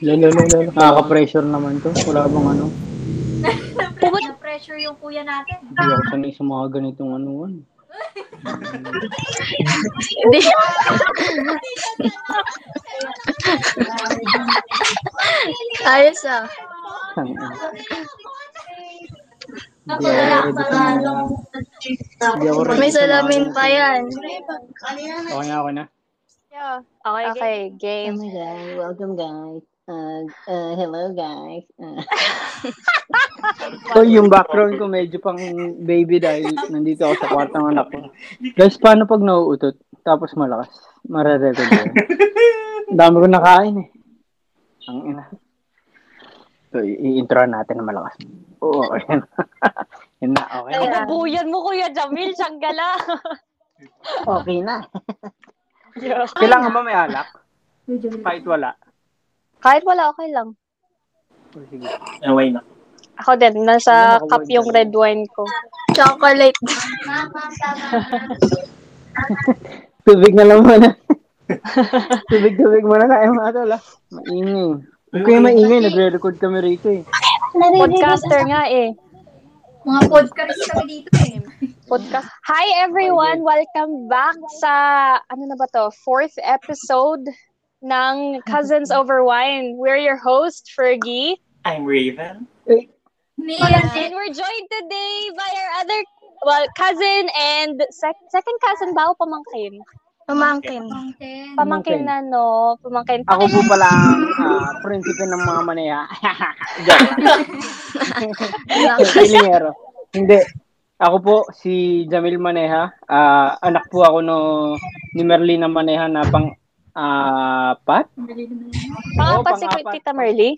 Lalo, lalo, lalo. Nakaka-pressure naman to. Wala bang ano. Na pressure yung kuya natin. Hindi ako sanay sa mga ganitong ano. ano. Hindi. Ayos ah. Ano. May salamin pa yan. Okay na, okay na. Yeah. Okay, Okay, game. God, welcome guys. Uh, uh, hello guys. Uh. so yung background ko medyo pang baby dahil nandito ako sa kwartong anak ko. Guys, paano pag nauutot? Tapos malakas. Mare-record yun. Dami ko nakain eh. Ang ina. So, i-intro natin na malakas. Oo, ayan. Yun na, okay na. Nabubuyan mo, Kuya Jamil. Sanggala. Okay na. Kailangan ba may alak? Kahit wala. Kahit wala, okay lang. Oh, sige. Away na. Ako din, nasa cup yung red wine ko. Chocolate. Tubig na lang muna. tubig, tubig muna tayo mga tol. ah. Maingay. Huwag kayo maingay, nagre-record kami rito eh. Podcaster nga eh. Mga podcast kami dito eh. Podcast. Hi everyone! Welcome back sa, ano na ba to, fourth episode ng Cousins Over Wine. We're your host, Fergie. I'm Raven. Mia, And we're joined today by our other, well, cousin and sec- second cousin ba o pamangkin? Pamangkin. Pamangkin na, no? Pamangkin. Ako po pala ang ah, prinsipe ng mga manaya. Joke. Hindi. Ako po, si Jamil Maneha. Ah, anak po ako no, ni Merlina Maneha na pang apat. Pangapat Oo, si. Tita Merly?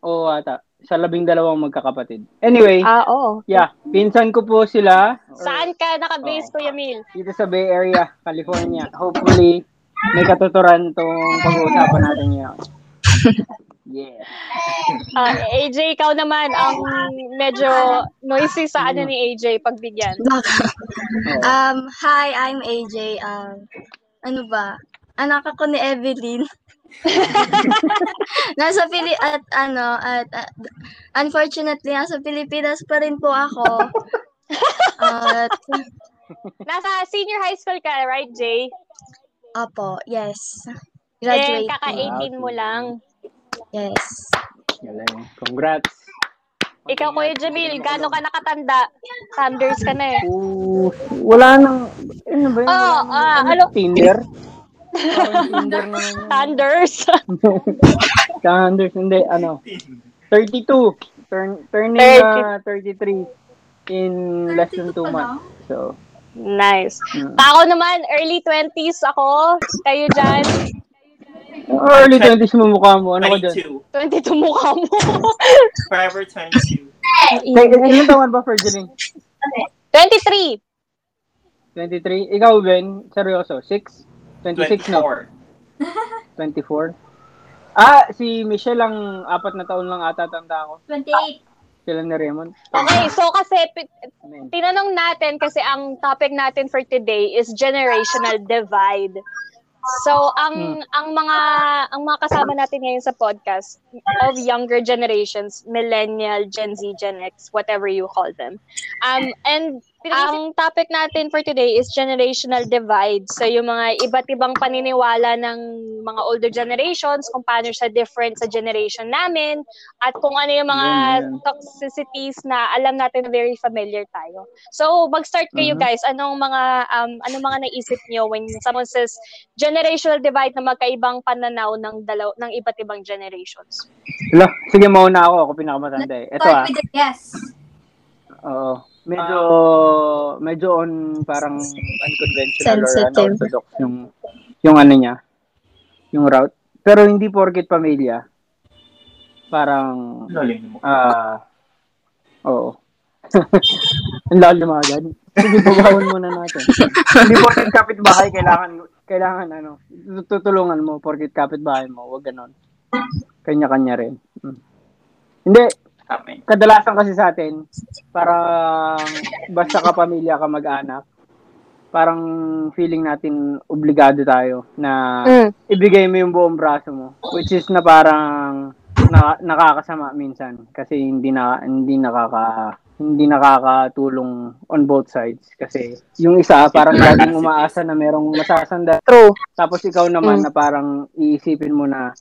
O ata. Sa labing dalawang magkakapatid. Anyway, Ah, oo. yeah. Pinsan ko po sila. Saan ka nakabase, Oo. Kuya Mil? dito sa Bay Area, California. Hopefully, may katuturan tong pag-uusapan natin ngayon. Yeah. Ah, AJ, ikaw naman ang medyo noisy sa ano ni AJ pagbigyan. Um, hi, I'm AJ. Um, ano ba? Anak ako ni Evelyn. nasa Pili at ano at uh, unfortunately nasa Pilipinas pa rin po ako. At Nasa senior high school ka, right, Jay? apo, yes. Graduate. kaka-18 mo lang. Yes. Galing. Congrats. Ikaw, Kuya Jamil, gaano ka nakatanda? Thunders ka na eh. Ooh, wala nang, ano ba yun? Oh, ah, nang- ano? Tinder? Thunders. Thunders, hindi, ano. 32. Turn, turning na 33 in less than 2 months. So, nice. mm. Ako naman, early 20s ako. Kayo dyan, early 20s mo mukha mo. Ano ka dyan? 22. 22 mukha mo. Forever 22. Teka, ilan taon ba, Fergeline? 23. 23? Ikaw, Ben? Seryoso? 6? 26 no? 24. 24? Ah, si Michelle ang apat na taon lang ata tanda ako. 28. Sila ni Raymond. Okay, so kasi Amen. tinanong natin kasi ang topic natin for today is generational divide. So ang ang mga ang mga kasama natin ngayon sa podcast of younger generations, millennial, Gen Z, Gen X, whatever you call them. Um and ang topic natin for today is generational divide. So yung mga iba't ibang paniniwala ng mga older generations kung paano siya different sa generation namin at kung ano yung mga toxicities na alam natin na very familiar tayo. So, mag-start kayo Mhm. guys. Anong mga um anong mga naisip niyo when someone says generational divide na magkaibang pananaw ng dalaw ng iba't ibang generations? Hala, sige mauna ako. Ako pinakamatanda eh. Ito ah. Yes. Oo. Medyo, medyo on parang unconventional or Sensitive. unorthodox yung, yung ano niya. Yung route. Pero hindi porket pamilya. Parang, ah, oo. Ang lalim agad. Sige, bagawan muna natin. hindi porket kapitbahay, kailangan, kailangan ano, tutulungan mo porket kapitbahay mo. Huwag ganon. Kanya-kanya rin. Hmm. Hindi, Kami. kadalasan kasi sa atin, parang basta ka pamilya ka mag-anak, parang feeling natin obligado tayo na Mm. ibigay mo yung buong braso mo. Which is na parang na, nakakasama minsan kasi hindi na hindi nakaka hindi nakakatulong on both sides kasi yung isa parang laging umaasa na merong masasanda True. tapos ikaw naman Mm. na parang iisipin mo na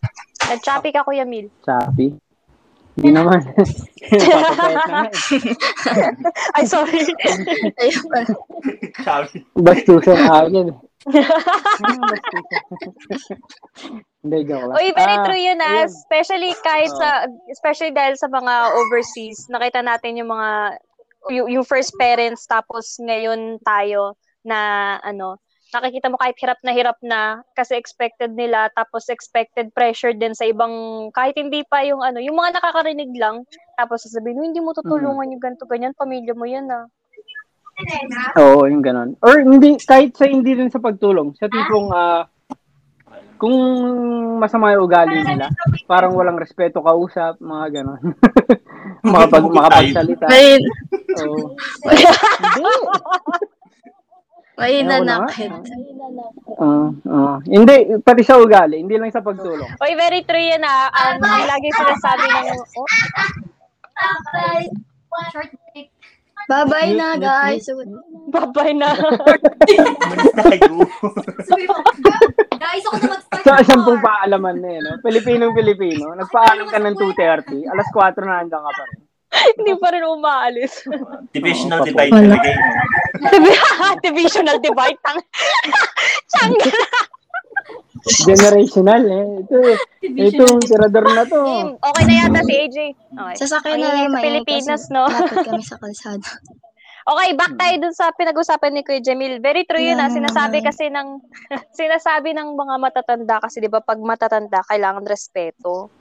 Nag-choppy ka, Kuya Mil. Sabi? Hindi naman. Eh. Ay, sorry. Ayun. Sabi. Bastusan agad. eh. Ano bastusan? Hindi, joke lang. Uy, very Ah, true yun ah. ayun. Especially kahit Oo. sa, especially dahil sa mga overseas, nakita natin yung mga, yung, yung first parents, tapos ngayon tayo na, ano, nakikita mo kahit hirap na hirap na kasi expected nila tapos expected pressure din sa ibang kahit hindi pa yung ano yung mga nakakarinig lang tapos sasabihin "Uy, hindi mo tutulungan yung ganito ganyan pamilya mo yan ah Oo, yung ganon. Or hindi, kahit sa hindi rin sa pagtulong. Sa tipong, ah, kung masama yung ugali nila, parang walang respeto kausap, mga ganon. Makapag, makapagsalita. Oo. Hindi. Nga. nanakit. Oo, oo. Hindi, pati sa ugali, hindi lang sa pagtulong. Oy, very true yan ah. Um, lagi sinasabi ng, oh, Short break. Bye-bye na, guys. babay na. Guys, ako na mag-start. Sa sampung paalaman na yun, no? Pilipinong-Pilipino, nagpaalam ka ng 2.30, alas 4 na handa ka pa rin. hindi pa rin umaalis. Divisional Oo, divide talaga yun. Divisional divide. Tang. Chang. Generational eh. Ito, ito, tirador na to. Game. Okay na yata si AJ. Okay. Sasakyan na Ang lang may Pilipinas, no? Lapit kami sa kalsada. Okay, back tayo dun sa pinag-usapan ni Kuya Jamil. Very true yun ah. Yeah. Sinasabi kasi ng sinasabi ng mga matatanda kasi 'di ba pag matatanda kailangan respeto.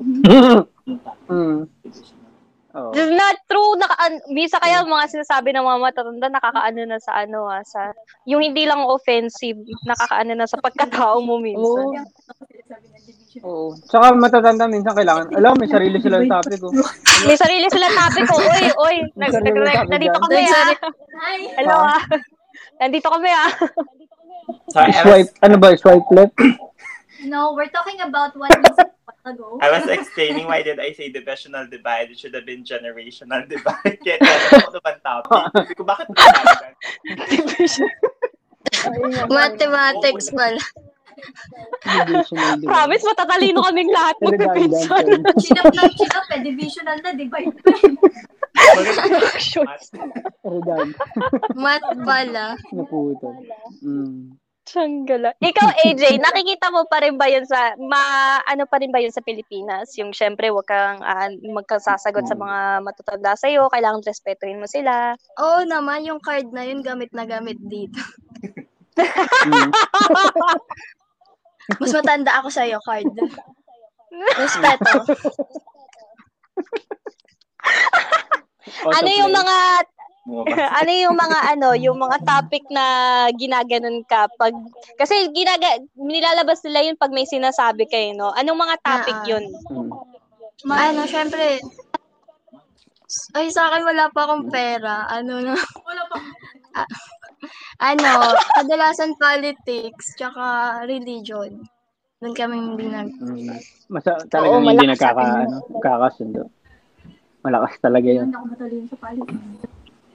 mm. Oh. This is not true. Naka, an- misa kaya mga sinasabi ng mga matatanda nakakaano na sa ano ah, sa yung hindi lang offensive, nakakaano na sa pagkatao mo Oo. minsan. Oo. Tsaka matatanda minsan kailangan, alam, may sarili silang topic oh. May sarili silang topic ko. Oy, oy, nag, nag, topic nandito kami ah. Hi. Hello ah. Nandito kami ah. Sorry, Swipe, ano ba, swipe left? No, we're talking about what while ago. I was explaining why did I say divisional divide. It should have been generational divide. Kaya tanong ako naman topic. Sabi ko, bakit ba Mathematics pala. Promise, matatalino kaming lahat magpipinsan. chinap eh. Divisional na, divide pa. Math pala. Naputol. Mm. Tsanggala. Ikaw, AJ, nakikita mo pa rin ba yun sa, ma, ano pa rin ba yun sa Pilipinas? Yung syempre, wag kang ah, magkasasagot sa mga matatanda sa'yo, kailangan respetuhin mo sila. Oo naman, yung card na yun gamit na gamit dito. Mm. Mas matanda ako sa'yo, card. Respeto. ano yung mga. ano yung mga, ano, yung mga topic na ginaganon ka pag, kasi ginaga, nilalabas nila yun pag may sinasabi kayo, no? Anong mga topic Ah, ah. yun? Mm. ano, syempre, ay, sa akin wala pa akong pera. Ano na, Wala pa. ano, kadalasan politics, tsaka religion. Doon kami hindi nag... Mm. Masa, talagang Oo, hindi malakas nagkaka, sa ano, nagkakasundo. Malakas talaga yun. Hindi ako matalino sa palit.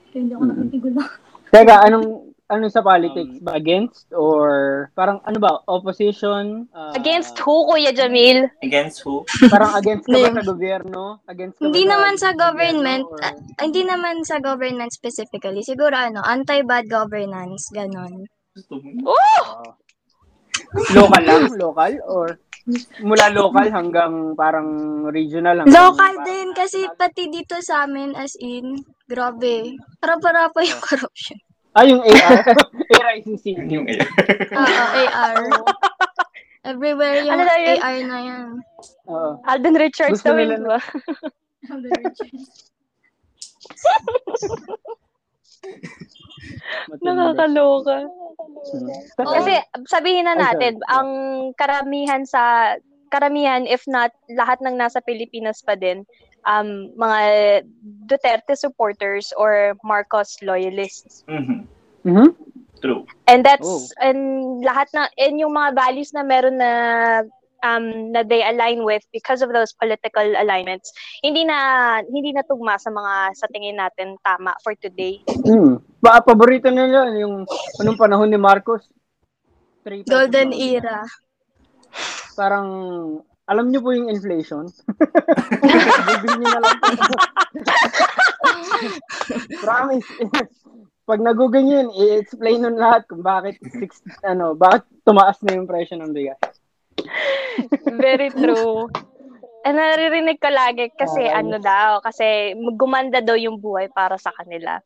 Kaya hindi ako Mm-mm. nakikigulo. Teka, anong, ano sa politics? Ba against or parang ano ba, opposition? Ah, Against who, Kuya Jamil? Against who? Parang against ka ba Hindi. sa gobyerno? Against ka ba Hindi naman sa government, or- ah, hindi naman sa government specifically. Siguro ano, anti-bad governance, ganon. Mo? Ah. local lang? Local? Or mula local hanggang parang regional? Hanggang Local parang- din, kasi pati dito sa amin, as in, grabe. Para-para pa yung corruption. Ah, yung AR? ARICC. Yung air. Oo, AR. Everywhere yung Ano na yun? AR na yan. Oo. Alden Richards Gusto daw yun, ba? Matinis. Nakakaloka. Mm. Kasi sabihin na natin, ang karamihan sa karamihan if not lahat ng nasa Pilipinas pa din um mga Duterte supporters or Marcos loyalists. Mhm. Mhm. True. And that's Oh. and lahat na and yung mga values na meron na um na they align with because of those political alignments hindi na hindi na tugma sa mga sa tingin natin tama for today. Hmm. Ba, paborito nila yung anong panahon ni Marcos. Golden era. Parang, alam niyo po yung inflation? Bibili niyo na lang. Promise. Pag nag-google niyo yun, i-explain nun lahat kung bakit six, ano, bakit tumaas na yung presyo ng bigas. Very true. And naririnig ko lagi kasi Okay. ano daw, kasi gumanda daw yung buhay para sa kanila.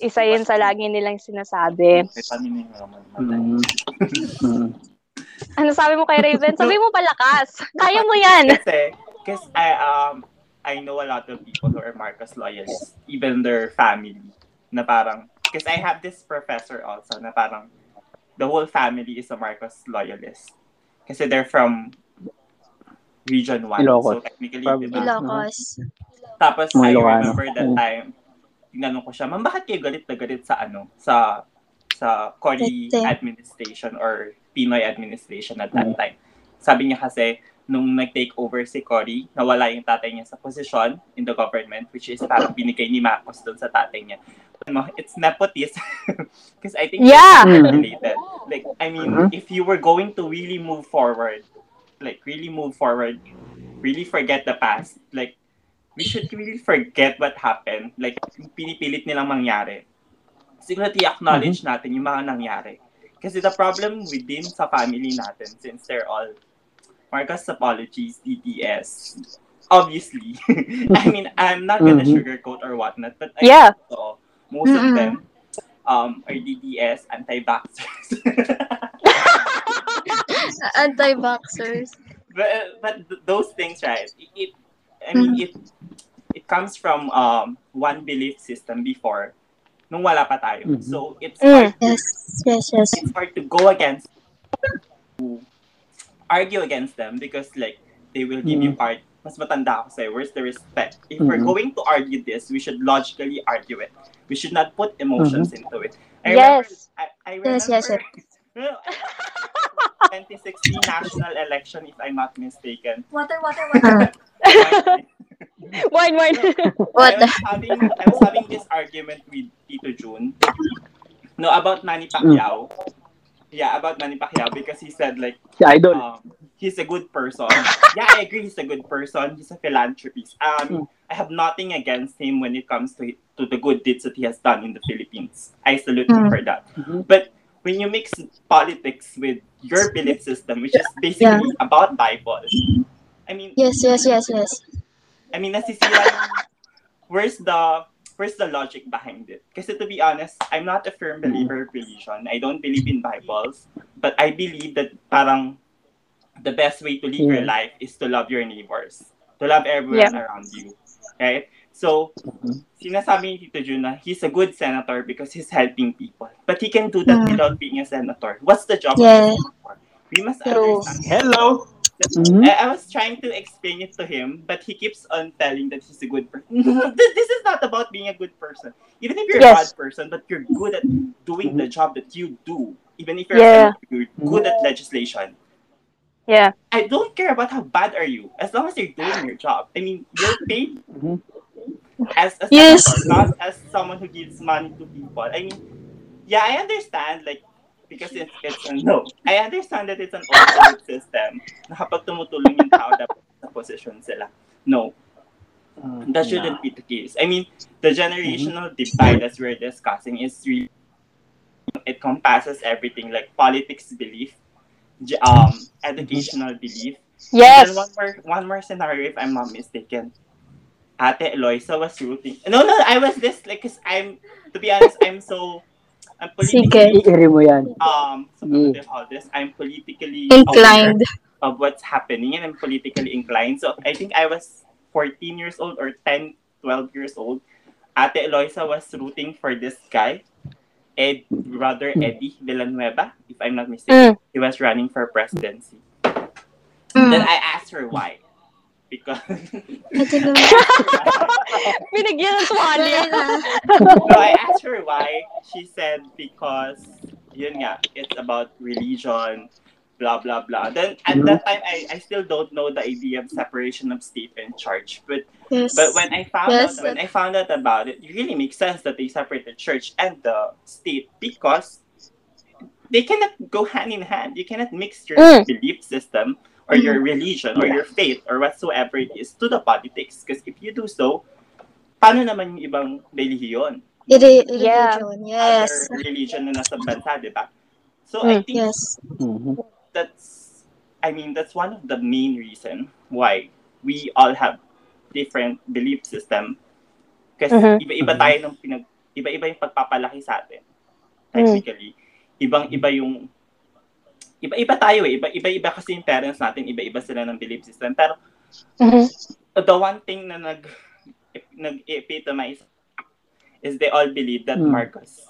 Isa yun sa lagi nilang sinasabi. Mm. Ano sabi mo kay Raven? Sabi mo palakas. Kaya mo yan. Kasi, because I, um, I know a lot of people who are Marcos loyalists, even their family, na parang, because I have this professor also, na parang, the whole family is a Marcos loyalist. Kasi they're from Region 1. Ilocos. So, technically, Probably. diba? Ilocos. Tapos, I remember that Mm. time, tinanong ko siya, ma'am, bakit kayo galit na galit sa ano, sa sa Cory administration or Pinoy administration at that Mm. time. Sabi niya kasi, nung nag-take over si Cory, nawala yung tatay niya sa position in the government, which is parang binigay ni Marcos doon sa tatay niya. Ano, It's nepotism. Because I think Yeah. it's related. Like, I mean, Mhm. if you were going to really move forward, like really move forward, really forget the past, like, we should really forget what happened. Like, pinipilit nilang mangyari. Siguro i-acknowledge natin yung mga nangyari. Kasi the problem within sa family natin, since they're all Marcos apologies, DDS, obviously. I mean, I'm not gonna Mhm. sugarcoat or whatnot, but I Yeah. so. Most of Mm-mm. them um, are DDS, anti-vaxxers. Anti-boxers. but but those things, right? It, it I mean, it it comes from um one belief system before, nung wala pa tayo. Mhm. So it's Mm. hard, Yes, yes, yes. it's hard to go against, to argue against them because like they will give you part. Mas matanda ako sa'yo. Where's the respect? If we're Mhm. going to argue this, we should logically argue it. We should not put emotions into it. I Yes. Remember, I, I remember, Yes, yes, yes. No, I- 2016 national election, if I'm not mistaken. Water, water, water. Wine, wine. What I was having I was having this argument with Tito June. No, about Manny Pacquiao. Yeah, about Manny Pacquiao because he said like Si Idol. um, he's a good person. Yeah, I agree he's a good person. He's a philanthropist. Um, I have nothing against him when it comes to to the good deeds that he has done in the Philippines. I salute him Mm. for that. Mhm. But when you mix politics with your belief system, which is basically about Bible, I mean, Yes, yes, yes, yes. I mean, nasisira yung, where's the, where's the logic behind it? Kasi to be honest, I'm not a firm believer of religion. I don't believe in Bibles. But I believe that parang the best way to live your Yeah. life is to love your neighbors. To love everyone around you. Right? So, sinasabi ni Tito Jun na he's a good senator because he's helping people. But he can do that Mm. without being a senator. What's the job of Yeah. a senator? We must True. understand Hello. Mhm. I, I was trying to explain it to him, but he keeps on telling that he's a good person. this, is not about being a good person. Even if you're a bad person, but you're good at doing the job that you do. Even if you're, Yeah. a, you're good at legislation. Yeah. I don't care about how bad are you, as long as you're doing your job. I mean, you're paid Mhm. as a Yes. senator, not as someone who gives money to people. I mean, yeah, I understand, like, because it's, it's a no. I understand that it's an old system na kapag tumutulong yung tao, dapat sa position sila. No, Mm, that shouldn't be the case. I mean, the generational divide as we're discussing is really, it compasses everything, like politics belief, um, educational belief, Yes. and one more, one more scenario, if I'm not mistaken. Ate Eloisa was rooting. No, no, I was this, like, cause I'm, to be honest, I'm so, I'm politically, I-iri mo yan. um, so Sige. what do you call this? I'm politically Inclined. aware of what's happening and I'm politically inclined. So I think I was 14 years old or 10, 12 years old. Ate Eloisa was rooting for this guy, Ed, brother Eddie Villanueva, if I'm not mistaken. Mm. He was running for presidency. Mm. Then I asked her why. Because Ito naman. Binigyan ng tuwalya. Wala na. no, I asked her why. She said because yun nga, it's about religion, blah blah blah. Then at that time I, I still don't know the idea of separation of state and church. But Yes. but when I found Yes. out when I found out about it, it really makes sense that they separate the church and the state because they cannot go hand in hand. You cannot mix your Mm. belief system or your religion or your faith or whatsoever it is to the politics. Because if you do so, paano naman yung ibang relihiyon? Iri- Yeah. religion. Yes. Other religion na nasa bansa, di ba? So Mm. I think Yes. Mhm. that's, I mean, that's one of the main reason why we all have different belief system. Kasi Mhm. iba-iba tayo ng pinag, iba-iba yung pagpapalaki sa atin. Technically. Ibang-iba yung, iba-iba tayo eh. Iba- Iba-iba kasi yung parents natin, iba-iba sila ng belief system. Pero Mhm. the one thing na nag, nag-epitomize is they all believe that Hmm. Marcos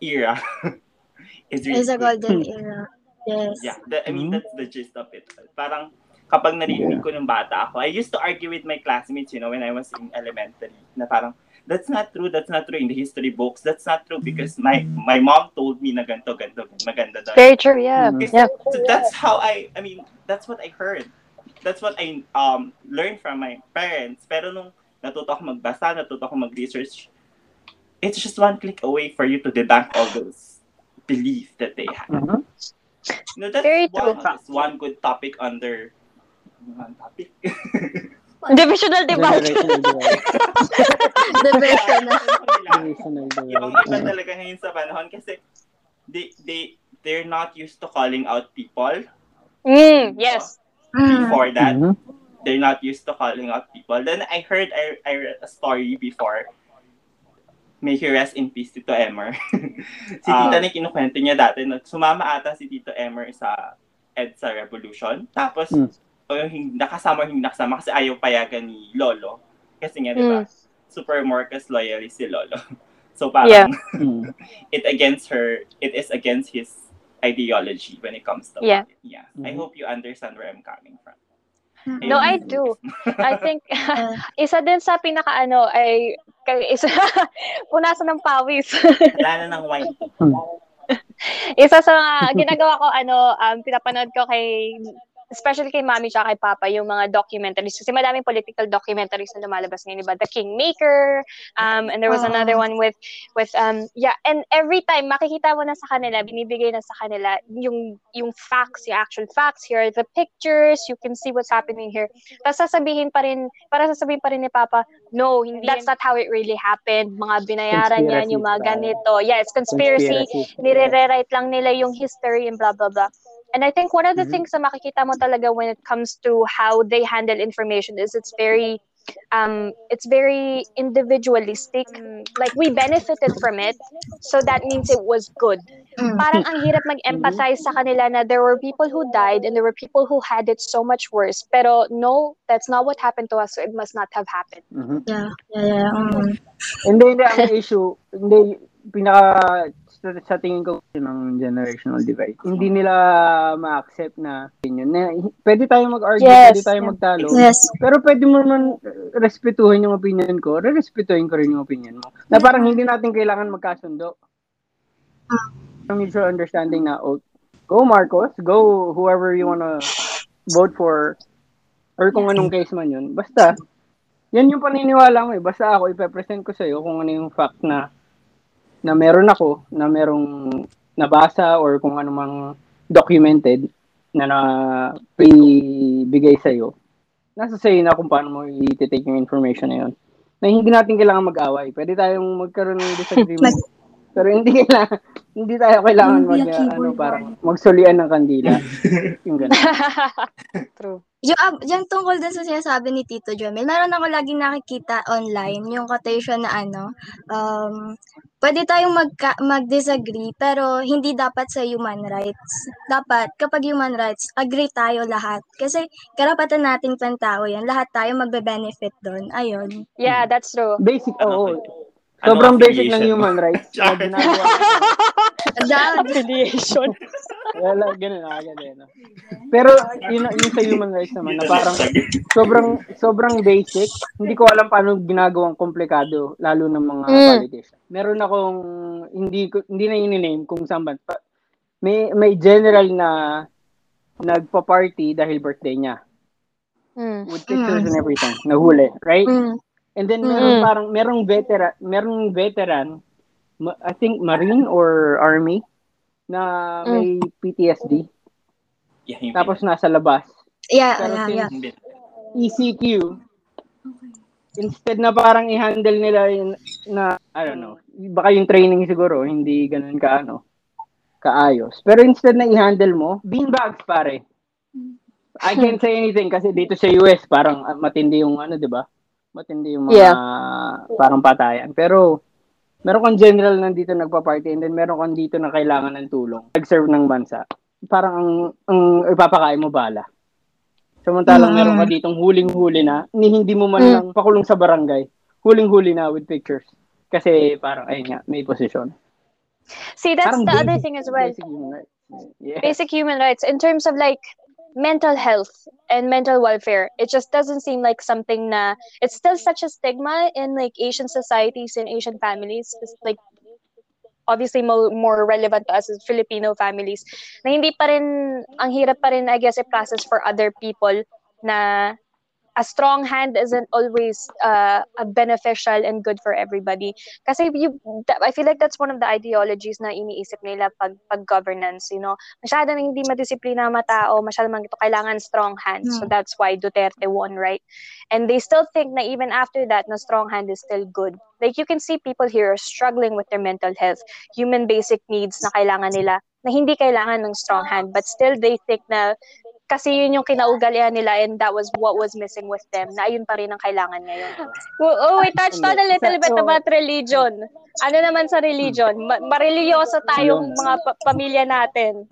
era is really It's a good. golden era. Yes. Yeah, that, I mean, Mhm. that's the gist of it. Parang, kapag narinig ko ng bata ako, I used to argue with my classmates, you know, when I was in elementary, na parang, that's not true, that's not true in the history books, that's not true because my my mom told me na ganito, ganito, maganda daw. Very true, yeah. Mm. Yeah. So that's how I, I mean, that's what I heard. That's what I um learned from my parents. Pero nung natuto ako magbasa, natuto ako mag-research, it's just one click away for you to debunk all those beliefs that they have. Mhm. No, that's Very one, true. that's one good topic under one topic. Divisional divide. Divide. Divisional. Generational Yung divide. iba talaga ngayon sa panahon kasi they they they're not used to calling out people Mm, yes. Before that. Mhm. They're not used to calling out people. Then I heard I, I read a story before. May he rest in peace, Tito Emer. si Ah. Tita na kinukwento niya dati, na sumama ata si Tito Emer sa EDSA Revolution. Tapos, Mm. O yung hindi nakasama hindi nakasama kasi ayaw payagan ni Lolo. Kasi nga, di ba, super Marcos loyalist si Lolo. So parang, Yeah. Mm. it against her, it is against his ideology when it comes to Yeah. it. Yeah. I Mhm. hope you understand where I'm coming from. No, I do. I think, isa din sa pinaka-ano ay, kay- isa, punasan ng pawis. Wala na ng wine. isa sa mga ginagawa ko, ano, um, pinapanood ko kay, especially kay mami tsaka kay papa, yung mga documentaries. Kasi madaming political documentaries na lumalabas ngayon, diba? The Kingmaker, um, and there was Oo. another one with, with, um, yeah, and every time, makikita mo na sa kanila, binibigay na sa kanila, yung, yung facts, yung actual facts, here are the pictures, you can see what's happening here. Tapos sasabihin pa rin, para sasabihin pa rin ni Papa, no, hindi that's not how it really happened. Mga binayaran yan, yung mga Conspiracy ganito. Yeah, it's conspiracy nire-rewrite lang nila yung history and blah blah blah. And I think one of the Mhm. things na makikita mo talaga when it comes to how they handle information is it's very um it's very individualistic. Like we benefited from it, so that means it was good. Mm. Parang ang hirap mag-empathize sa kanila na there were people who died and there were people who had it so much worse. Pero no, that's not what happened to us, so it must not have happened. Mhm. Yeah. Yeah. yeah. Mm. Hindi, hindi. Ang issue, hindi, pinaka, sa, sa tingin ko ng generational divide, hindi nila ma-accept na opinion. Na, pwede tayo mag-argue, Yes, pwede tayo yeah. magtalo. Yes. Pero pwede mo naman respetuhin yung opinion ko, re-respetuhin ko rin yung opinion mo. Na parang hindi natin kailangan magkasundo. Ang mutual understanding na, oh, go Marcos, go whoever you wanna vote for, or kung anong case man yun. Basta, yan yung paniniwala mo eh. Basta ako, ipepresent ko sa'yo kung ano yung fact na na meron ako, na merong nabasa or kung ano mang documented na na bigay sa'yo. Nasa sa'yo na kung paano mo i-take yung information na yun. Na hindi natin kailangan mag-away. Pwede tayong magkaroon ng disagreement. pero hindi kailangan, hindi tayo kailangan mag, ano, parang magsulian ng kandila. yung ganun. True. Yung, ah, yung tungkol dun sa sinasabi ni Tito Jomel, meron ako laging nakikita online, yung quotation na ano, um, pwede tayong magka, mag-disagree, pero hindi dapat sa human rights. Dapat, kapag human rights, agree tayo lahat. Kasi karapatan nating pantao yan. Lahat tayo magbe-benefit doon. Ayun. Yeah, that's true. Basic, oo. To? Sobrang basic ng human rights. na. Dad. Affiliation. Wala, ganun ah, ganun. ah. Pero yun, yun sa human rights naman, na parang sobrrang sobrang basic. Hindi ko alam paano ginagawang komplikado, lalo ng mga Mm. politician. Meron akong, hindi ko hindi na i-name kung saan ba. May, may general na nagpa-party dahil birthday niya. Mm. With pictures and everything. Nahuli, right? Mm. And then meron Mm. parang merong veteran, merong veteran, I think Marine or Army na may PTSD Yeah, yung tapos nasa labas. Yeah, Pero yeah, yeah. ECQ, instead na parang i-handle nila yun na, I don't know, baka yung training siguro, hindi ganun ka, ano, kaayos. Pero instead na i-handle mo, beanbags pare. I can't say anything kasi dito sa US, parang ah, matindi yung ano, di ba? Matindi yung mga parang patayan. Pero, meron kang general nandito nagpa-party and then meron kang dito na kailangan ng tulong. Nag-serve ng bansa. Parang ang, ang ipapakain mo bala. Samantalang Mm. meron ka ditong huling-huli na, ni hindi mo man Mm. lang pakulong sa barangay. Huling-huli na with pictures. Kasi parang, ayun nga, may posisyon. See, that's Parang the other basic- thing as well. basic human rights. Yeah. basic human rights in terms of like mental health and mental welfare. It just doesn't seem like something na it's still such a stigma in like asian societies and asian families it's like obviously mo- more relevant to us as filipino families na hindi pa rin ang hirap pa rin i guess i-process for other people na a strong hand isn't always uh, a beneficial and good for everybody kasi you I feel like that's one of the ideologies na iniisip nila pag pag governance you know masyado nang hindi madisiplina ang mga tao, masyado mang ito kailangan strong hands. So Hmm. that's why Duterte won, right? And they still think na even after that, na strong hand is still good. Like you can see people here are struggling with their mental health, human basic needs na kailangan nila, na hindi kailangan ng strong hand, but still they think na kasi yun yung kinaugalian nila and that was what was missing with them, na ayun pa rin ang kailangan ngayon. Oh, oh we touched on a little bit about religion. Ano naman sa religion? Ma- mareligyoso tayong mga pa- pamilya natin.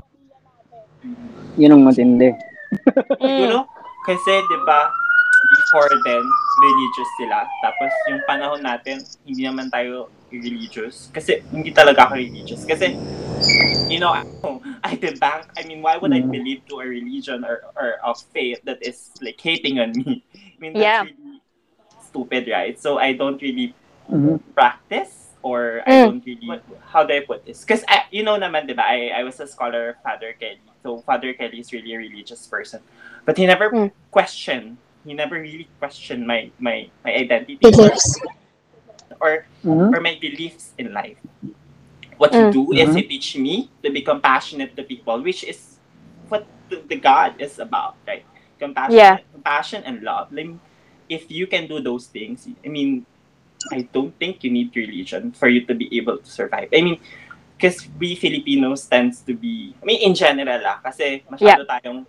Yun ang matindi. Mm. Siguro, kasi, di ba, before then, religious sila. Tapos, yung panahon natin, hindi naman tayo religious. Kasi, hindi talaga ako religious. Kasi, you know, I the bank, I mean, why would I Mm. believe to a religion or, or of faith that is, like, hating on me? I mean, that's Yeah. really stupid, right? So, I don't really Mhm. practice or I Mm. don't really what, how do I put this? Because you know naman, diba, I, I was a scholar of Father Kelly. So Father Kelly is really a religious person. But he never Mm. questioned, he never really questioned my my, my identity Beliefs. or Mhm. or my beliefs in life. What Mm. he do is he teach me to be compassionate to people, which is what the, the God is about, right? Compassion, Yeah. compassion and love. Like, if you can do those things, I mean, I don't think you need religion for you to be able to survive. I mean, because we Filipinos tends to be, I mean, in general ah, kasi masyado tayong,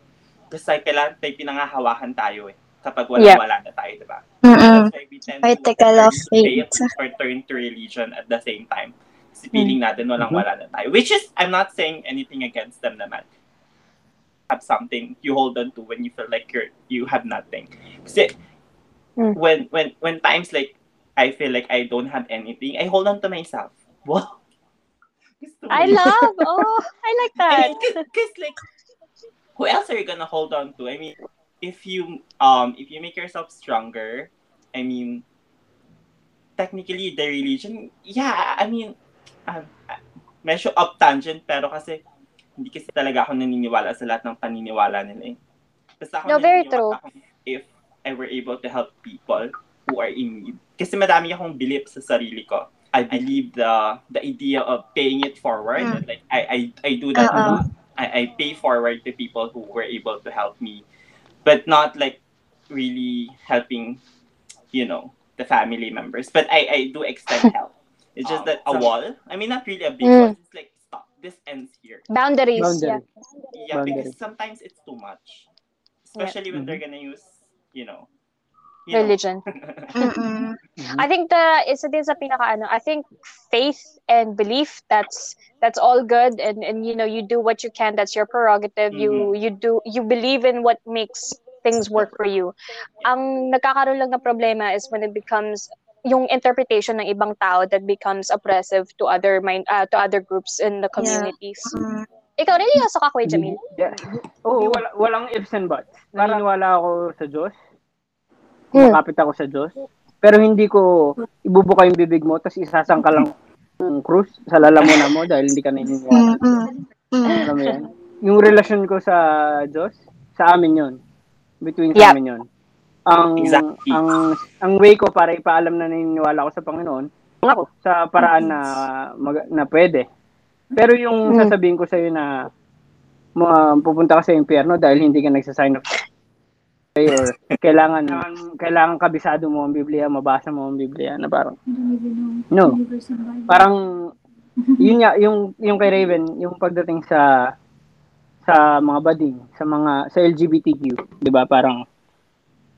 just like, kailangan tayo pinangahawakan tayo eh, kapag Yeah. wala-wala na tayo, diba? Mm-mm. That's why we tend Critical to of faith faith. or turn to religion at the same time. Kasi feeling natin walang wala na tayo. Which is, I'm not saying anything against them naman. Have something you hold on to when you feel like you're you have nothing. Kasi Mm. when when when times like I feel like I don't have anything, I hold on to myself. Wow. I love. Oh, I like that. because like, who else are you gonna hold on to? I mean, if you um if you make yourself stronger, I mean, technically the religion, yeah, I mean, um, medyo up tangent pero kasi hindi kasi talaga ako naniniwala sa lahat ng paniniwala nila eh. Basta ako No, very true. ako if I were able to help people who are in need. Kasi madami akong belief sa sarili ko. I believe the the idea of paying it forward. Mm. Like I I I do that. lot. I I pay forward to people who were able to help me, but not like really helping, you know, the family members. But I I do extend help. It's just that a wall. I mean, not really a big Mm. wall. It's like stop. This ends here. Boundaries. Boundary. Yeah. Yeah, Boundary. because sometimes it's too much, especially when Mhm. they're gonna use, you know, you know. Religion. I think the isa din sa pinaka ano, I think faith and belief that's that's all good and and you know you do what you can that's your prerogative you you do you believe in what makes things work for you. Ang nagkakaroon lang ng problema is when it becomes yung interpretation ng ibang tao that becomes oppressive to other mind uh, to other groups in the communities. Mm. Ikaw religyoso ka, Kuya Jamil? Yeah. Oo, wala, walang ifs and buts. Naniniwala ako sa Diyos. Hmm. Makapit ako sa Diyos. Pero hindi ko ibubuka yung bibig mo tapos isasangka lang ng krus sa lalamunan mo dahil hindi ka naniniwala. Mm, mm, mm. Alam mo yan? Yung relasyon ko sa Diyos, sa amin yon Between Yep. sa amin yon Ang, Exactly. ang, ang way ko para ipaalam na naniniwala ako sa Panginoon, ako, sa paraan na, mag, na pwede. Pero yung Mm. sasabihin ko sa'yo na ma, pupunta ka sa impyerno dahil hindi ka nagsasign of or kailangan kailangan kabisado mo ang Biblia, mabasa mo ang Biblia na parang no. Parang yun nga yung yung kay Raven, yung pagdating sa sa mga bading, sa mga sa LGBTQ, 'di ba? Parang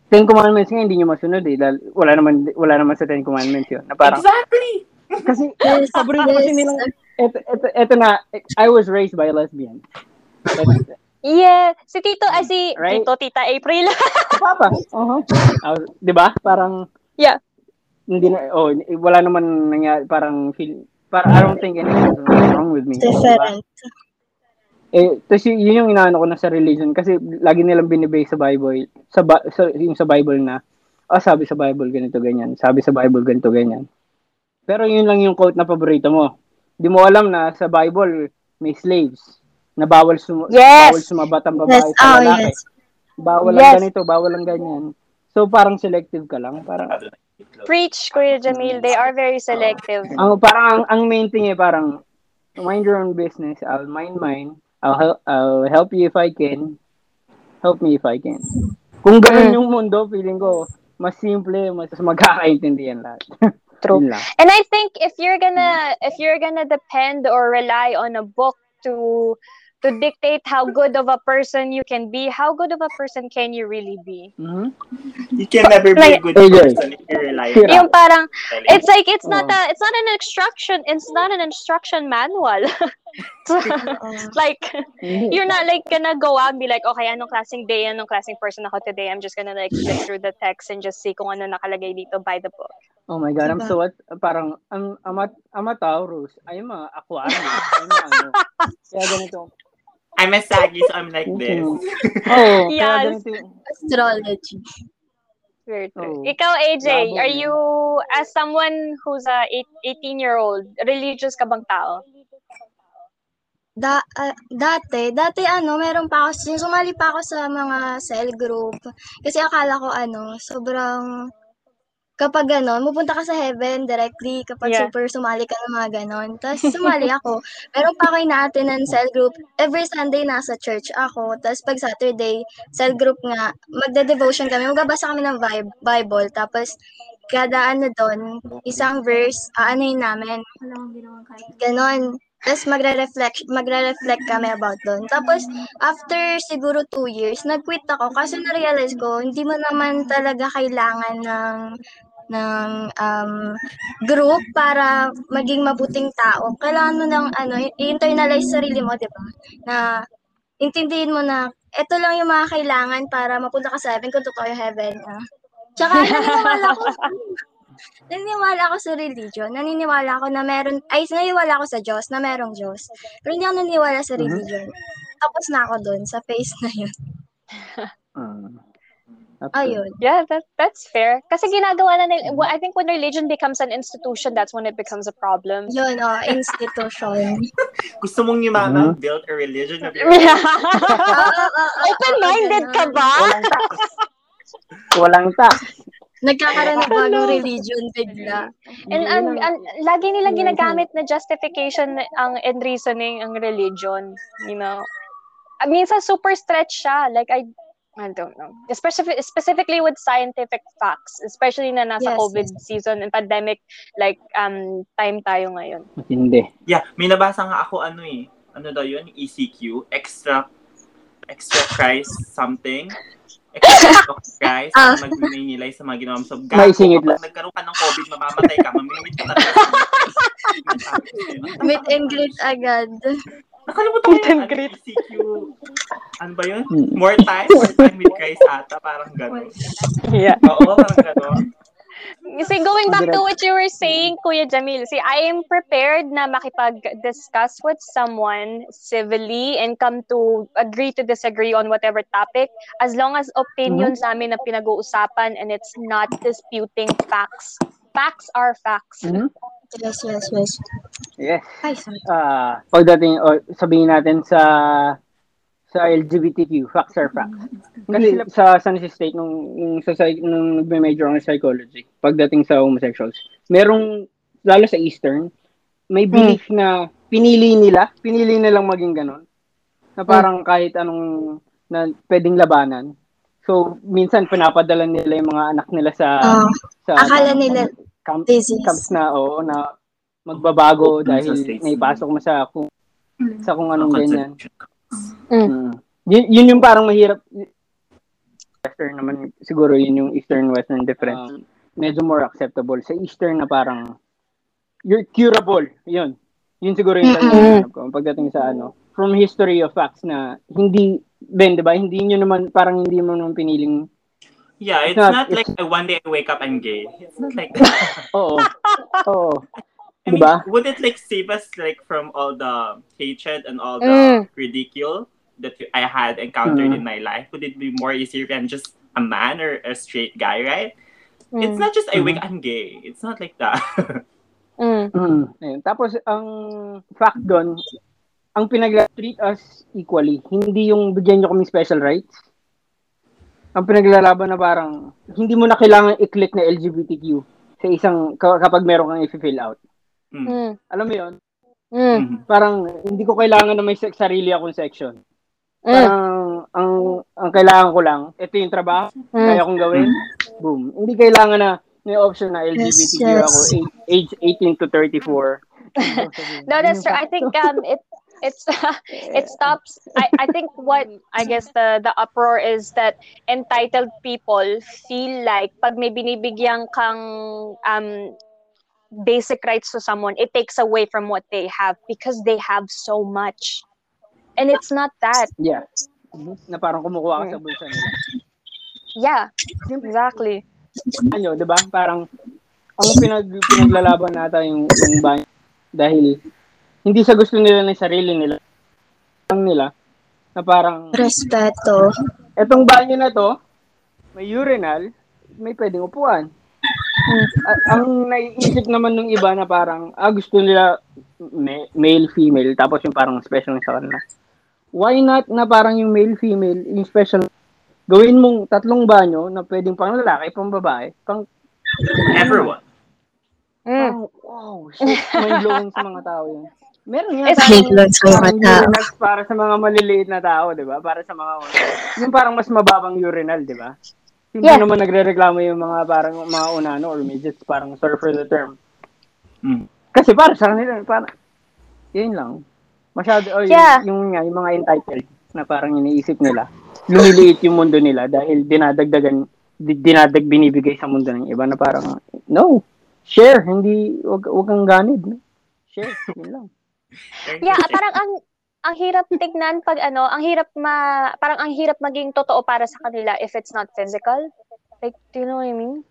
Ten Commandments nga hindi niyo masunod eh. Dahil wala naman wala naman sa Ten Commandments 'yun. Na parang Exactly! kasi paborito kasi nilang eto, eto, eto na I was raised by a lesbian. But, Yeah, si Tito, ay si Right? Tito, Tita April. Papa. Uh-huh. Uh, 'Di ba? Parang Yeah. Hindi na oh, wala naman nangyari parang feel para I don't think anything's wrong with me. Diba? Different. Eh, tapos y- yun yung inaano ko na sa religion kasi lagi nilang binibase sa Bible, sa, ba- sa yung sa Bible na ah, sabi sa Bible ganito ganyan, sabi sa Bible ganito ganyan. Pero yun lang yung quote na paborito mo. Di mo alam na sa Bible may slaves na bawal sum- Yes! bawal sumabat ang babae Yes, sa oh, lalaki. yes. Bawal Yes. ang ganito, bawal ang ganyan. So parang selective ka lang, parang Preach, Kuya Jamil. They are very selective. ang parang ang, ang main thing eh parang mind your own business, I'll mind mine. I'll help I'll help you if I can. Help me if I can. Kung ganun yung mundo, feeling ko mas simple, mas magkakaintindihan lahat. True. And I think if you're gonna if you're gonna depend or rely on a book to to dictate how good of a person you can be, how good of a person can you really be? Mhm. You can never be a good person if you rely Yeah. on Yung parang it's like it's not Oh. a it's not an instruction it's not an instruction manual. Like you're not like gonna go out and be like, okay, anong klaseng day, anong klaseng person ako today. I'm just gonna like flip through the text and just see kung ano nakalagay dito by the book. Oh my God, I'm Diba? so what? Parang, I'm, I'm, a, I'm a Taurus. I'm a Aquarius. I'm a ano. Kaya ganito. I'm a saggy, so I'm like this. Oo, oh, yung- Astrology. Very true. Oh. Ikaw, AJ, Labo are you, as someone who's a eight, 18-year-old, religious ka bang tao? Da, ah, dati, dati ano, meron pa ako, sumali pa ako sa mga cell group. Kasi akala ko ano, sobrang, kapag gano'n, pupunta ka sa heaven directly kapag Yeah. super sumali ka ng mga gano'n. Tapos sumali ako. Meron pa ako inaatin ng cell group. Every Sunday nasa church ako. Tapos pag Saturday, cell group nga, magda-devotion kami. Magbabasa kami ng Bib- Bible. Tapos kada ano doon, isang verse, aanuhin namin. Ganon. Tapos magre-reflect, magre-reflect kami about doon. Tapos, after siguro two years, nag-quit ako kasi na-realize ko, hindi mo naman talaga kailangan ng ng um, group para maging mabuting tao. Kailangan mo ng ano, i-internalize sarili mo, di ba? Na intindihin mo na ito lang yung mga kailangan para mapunta ka sa heaven kung totoo yung heaven. Ah. Tsaka naniniwala ko naniniwala ako sa religion. Naniniwala ako na meron, ay naniniwala ako sa Diyos, na merong Diyos. Pero hindi ako naniniwala sa religion. Tapos na ako doon, sa phase na yun. Ah. Ayun. Yeah, that, that's fair. Kasi ginagawa na nila, well, I think when religion becomes an institution, that's when it becomes a problem. Yun, oh, institution. Gusto mong yumaman, build a religion of your Open-minded ka ba? Walang tax. Walang tax. Nagkakaroon ng bagong religion bigla. And ang, ang, lagi nila ginagamit na justification ang and reasoning ang religion, you know. I mean, sa super stretch siya. Like, I, I don't know. Especially, specifically with scientific facts, especially na nasa Yes, COVID season and pandemic, like, um, time tayo ngayon. Matindi. Yeah, may nabasa nga ako ano eh. Ano daw yun? ECQ. Extra, extra Christ something. Extra of Christ. Ah. Ang nag-nilay sa mga ginawa mo. So, singit kapag nagkaroon ka ng COVID, mamamatay ka. Mamimit ka talaga. Meet and greet agad. Nakalimutan ko yung ano, greet. ECQ. Ano ba yun? Hmm. More time? More time with Christ ata. Parang gano'n. Yeah. Oo, parang gano'n. See, going back to what you were saying, Kuya Jamil, see, I am prepared na makipag-discuss with someone civilly and come to agree to disagree on whatever topic as long as opinions namin na pinag-uusapan and it's not disputing facts. Facts are facts. Mhm. Yes, yes, yes. Yes. Ay, sorry. Ah, pagdating o sabihin natin sa sa LGBTQ, facts are facts. Kasi sa San Jose State nung nung sa nung nagme-major ako ng psychology, pagdating sa homosexuals, merong lalo sa Eastern, may belief na pinili nila, pinili nilang maging ganon. Na parang kahit anong na pwedeng labanan. So, minsan pinapadala nila yung mga anak nila sa Ah, sa akala nila camp, disease. camps na oo na magbabago dahil Sa States. naipasok mo sa kung sa kung anong ganyan. Mm. Mm. Yun, yun yung parang mahirap. Western naman, siguro yun yung Eastern-Western difference. Um, medyo more acceptable. Sa Eastern na parang, you're curable. Yun. Yun siguro yung tanong ko. Pagdating sa ano, from history of facts na hindi, Ben, di ba? Hindi nyo naman, parang hindi mo naman piniling, Yeah, it's not- not, like it's- one day I wake up I'm gay. It's not like that. oo, oo. I mean, Diba? would it like save us like from all the hatred and all the Mm. ridicule that I had encountered Mm. in my life? Would it be more easier if I'm just a man or a straight guy, right? It's Mm. not just I wake Mhm. I'm gay. It's not like that. Mm. Mm. Ayun. Tapos, ang fact doon, ang pinag-treat us equally, hindi yung bigyan nyo kami special rights. Ang pinaglalaban na parang, hindi mo na kailangan i-click na LGBTQ sa isang, ka- kapag meron kang i-fill out. Mm. Mm. Alam mo yun? Mm. Mhm. Parang, hindi ko kailangan na may sarili akong section. Mm. Parang, ang, ang kailangan ko lang, ito yung trabaho, Mm. kaya kong gawin, boom. Hindi kailangan na may option na LGBTQ yes. ako, age, age 18 to 34. No, that's true. I think um it it's it stops I, I think what I guess the the uproar is that entitled people feel like pag may binibigyan kang um basic rights to someone, it takes away from what they have because they have so much. And it's not that. Yeah. Na parang kumukuha ka sa bulsa nila. Yeah, exactly. Ano, 'di ba? Parang ang pinag pinaglalaban nata yung yung banyo dahil hindi sa gusto nila ng sarili nila. Ang nila na parang Respeto. etong banyo na to may urinal, may pwedeng upuan. A- ang naiisip naman ng iba na parang ah, gusto nila ma- male female tapos yung parang special sa kanila. Why not na parang yung male female yung special gawin mong tatlong banyo na pwedeng pang lalaki, pang babae, pang Everyone. Mm. Parang, wow, shit, mind-blowing sa mga tao yun. Meron nga It's- parang, Mind-blowing sa mga tao. urinals para sa mga maliliit na tao, di ba? Para sa mga, yung parang mas mababang urinal, di ba? Hindi Yeah. naman nagre-reklamo yung mga parang mga unano or midgets, parang sorry for the term. Mm. Kasi para sa kanila, parang, yun lang. Masyado, oh, Yeah. yung, yung, nga, yung mga entitled na parang iniisip nila, lumiliit yung mundo nila dahil dinadagdagan, di- dinadag binibigay sa mundo ng iba na parang, no, share, hindi, wag, wag kang ganid. no? Share, yun lang. Yeah, parang ang ang hirap tignan pag ano, ang hirap ma parang ang hirap maging totoo para sa kanila if it's not physical. Like, do you know what I mean?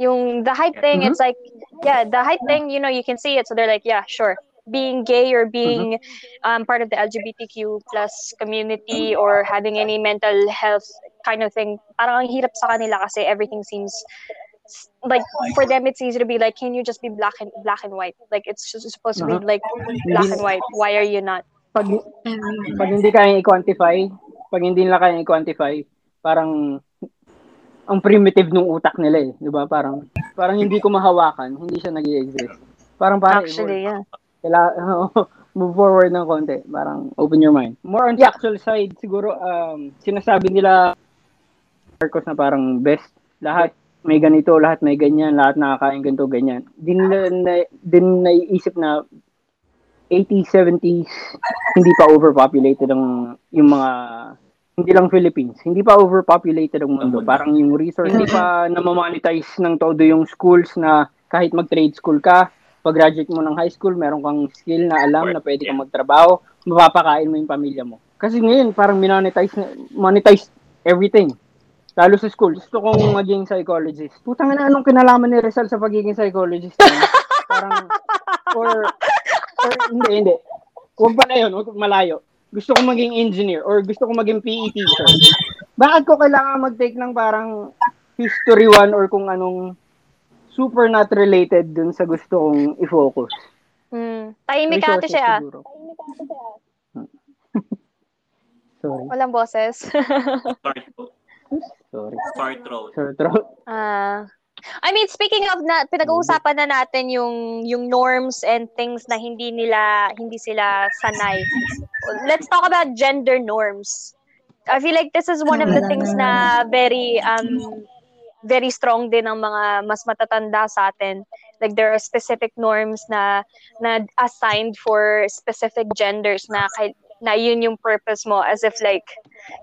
Yung the height thing, it's like, yeah, the height thing, you know, you can see it, so they're like, yeah, sure. Being gay or being um, part of the LGBTQ plus community or having any mental health kind of thing, parang ang hirap sa kanila kasi everything seems like for them it's easy to be like can you just be black and black and white like it's just supposed to be Uh-huh. like black and white why are you not Pag, pag hindi kaya i-quantify, pag hindi nila kaya i-quantify, parang ang primitive ng utak nila eh, 'di ba? Parang parang hindi ko mahawakan, hindi siya nag-exist. Parang parang actually yeah Kailangan, move forward ng konti. Parang open your mind. More on the actual side, siguro, um, sinasabi nila Marcos na parang best. Lahat may ganito, lahat may ganyan, lahat nakakain ganito, ganyan. Di nila na, din naiisip na 80s, 70s, hindi pa overpopulated ang yung mga hindi lang Philippines, hindi pa overpopulated ang mundo. Parang yung resource, hindi pa namamonetize ng todo yung schools na kahit mag-trade school ka, pag graduate mo ng high school, meron kang skill na alam na pwede kang magtrabaho, mapapakain mo yung pamilya mo. Kasi ngayon, parang minonetize, na- monetize everything. Lalo sa school, gusto kong maging psychologist. Putang na anong kinalaman ni Rizal sa pagiging psychologist? eh? Parang, or, or, hindi, hindi. Huwag pa na yun, huwag malayo. Gusto kong maging engineer or gusto kong maging PE teacher. Bakit ko kailangan mag-take ng parang history one or kung anong super not related dun sa gusto kong i-focus? Mm. Tahimik ka Resources siya. ah. siguro. Sorry. Walang boses. Throat. Sorry. Sore throat. Sore throat. Ah. I mean, speaking of na pinag-uusapan na natin yung yung norms and things na hindi nila hindi sila sanay. Let's talk about gender norms. I feel like this is one of the things na very um very strong din ng mga mas matatanda sa atin. Like there are specific norms na na assigned for specific genders na kahit na yun yung purpose mo as if like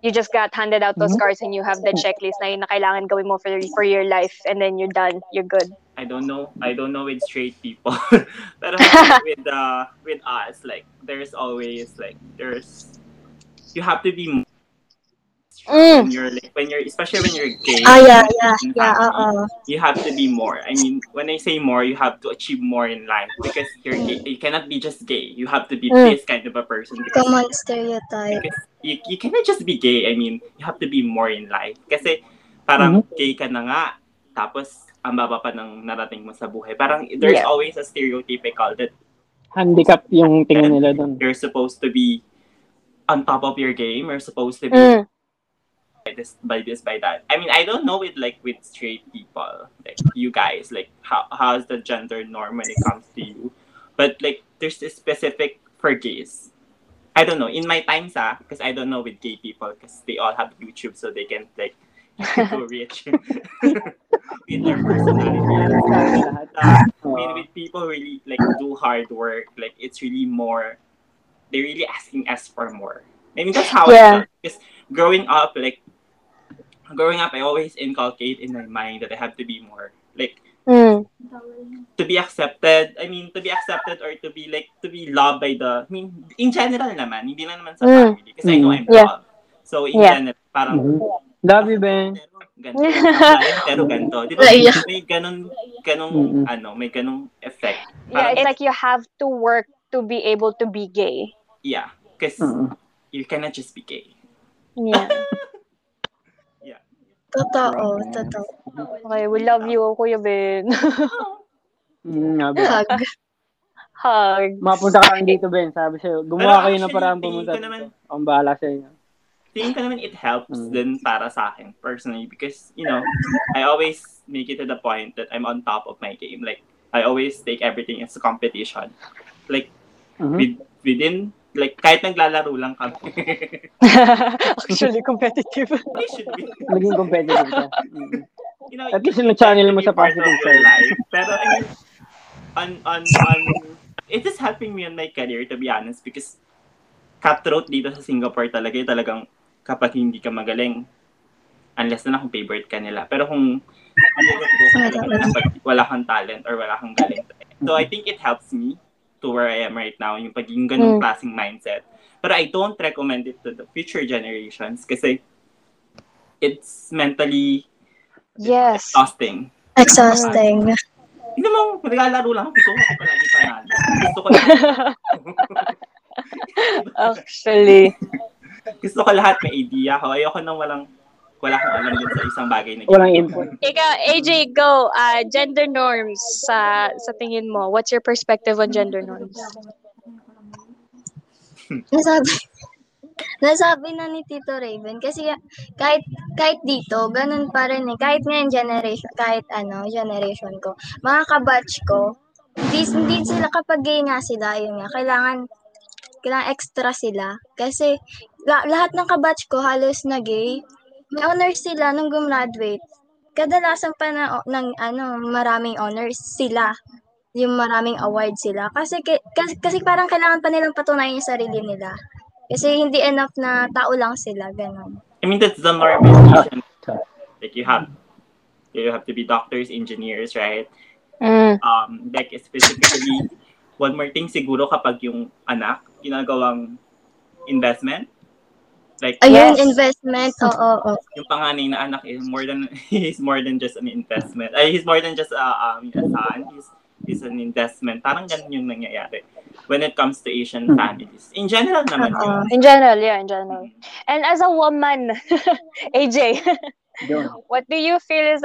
you just got handed out those Mhm. cards and you have the checklist na yun na kailangan gawin mo for, for your life and then you're done. You're good. I don't know. I don't know with straight people. Pero with uh with us, like there's always like there's you have to be more when you're like when you're especially when you're gay. Ah, yeah, yeah, yeah, oo. You have to be more. I mean, when I say more, you have to achieve more in life because you're gay. You cannot be just gay. You have to be Mm. this kind of a person because Common stereotype. because you, you cannot just be gay. I mean, you have to be more in life. Kasi parang gay ka na nga, tapos ang baba pa ng narating mo sa buhay. Parang there's Yeah. always a stereotypical that Handicap yung tingin nila doon. you're supposed to be on top of your game. You're supposed to be Mm. By this, by this, by that. I mean, I don't know with like with straight people, like you guys, like how how's the gender norm when it comes to you? But like, there's a specific for gays. I don't know. In my times, ah, because I don't know with gay people, because they all have YouTube, so they can like go rich with their personality. Uh, I mean, with people really like do hard work, like it's really more. They're really asking us for more. I mean, that's how Yeah. Because growing up, like growing up, I always inculcate in my mind that I have to be more, like Mm. to be accepted. I mean, to be accepted or to be like to be loved by the. I mean, in general naman, hindi lang naman sa Mm. family. Because I know I'm Yeah. loved. So in Yeah. general, parang Mhm. Love you, Ben. Ganto, ganto, pero ganto. Di ba? Naiyak. May ganun, ganung, Mm-mm. ano, may ganung effect. Yeah, it's like you have to work to be able to be gay. yeah. Because Oo. you cannot just be gay. Yeah. Totoo, totoo. Okay, we love you, Kuya Ben. Mm, nga, Ben. Hug. Hug. Mapunta ka lang dito, Ben. Sabi sa'yo, gumawa Pero kayo na actually, parang tingin pumunta ko dito. naman- Ang bahala sa inyo. Tingin ko naman it helps Mm. din para sa akin, personally. Because, you know, I always make it to the point that I'm on top of my game. Like, I always take everything as a competition. Like, Mhm. with, within, like, kahit naglalaro lang kami. Actually, competitive. I should be. Naging competitive ka. Mm. You know, At least yung channel mo sa positive side. life. Pero, I mean, on, on, on, it is helping me on my career, to be honest, because cutthroat dito sa Singapore talaga, yung talagang kapag hindi ka magaling, unless na kung favorite ka nila. Pero kung malulok ka talaga na pag wala kang talent or wala kang galing. So, I think it helps me to where I am right now, yung pagiging ganung Mm. klaseng mindset. But I don't recommend it to the future generations kasi it's mentally Yes. exhausting. Exhausting. Hindi mo, naglalaro lang. Gusto ko palagi panalo. Gusto ko lahat, Actually. gusto ko lahat may idea ko. Ayoko nang walang, wala akong alam din sa isang bagay na Walang input. Ikaw, AJ, go. Uh, gender norms sa sa tingin mo. What's your perspective on gender norms? Nasabi, nasabi na ni Tito Raven kasi kahit kahit dito, ganun pa rin eh. Kahit ngayon generation, kahit ano, generation ko, mga kabatch ko, hindi, hindi sila kapag gay nga sila, yun nga, kailangan kailangan extra sila. Kasi la- lahat ng kabatch ko halos na gay, may honors sila nung gumraduate. Kadalasan pa na, ng ano, maraming honors sila yung maraming award sila. Kasi, ki- kasi, kasi parang kailangan pa nilang patunayan yung sarili nila. Kasi hindi enough na tao lang sila, ganun. I mean, that's the normalization. Like, you have, you have to be doctors, engineers, right? Mm. Um, like, specifically, one more thing siguro kapag yung anak, ginagawang investment, Like, Ayun, Yes. investment. Oo, oo. yung panganay na anak is more than he's more than just an investment. Ay, he's more than just a, um, a son. He's, he's an investment. Parang ganun yung nangyayari when it comes to Asian Hmm. families. In general naman Oo. yun. In general, yeah, in general. And as a woman, AJ, Yun. what do you feel is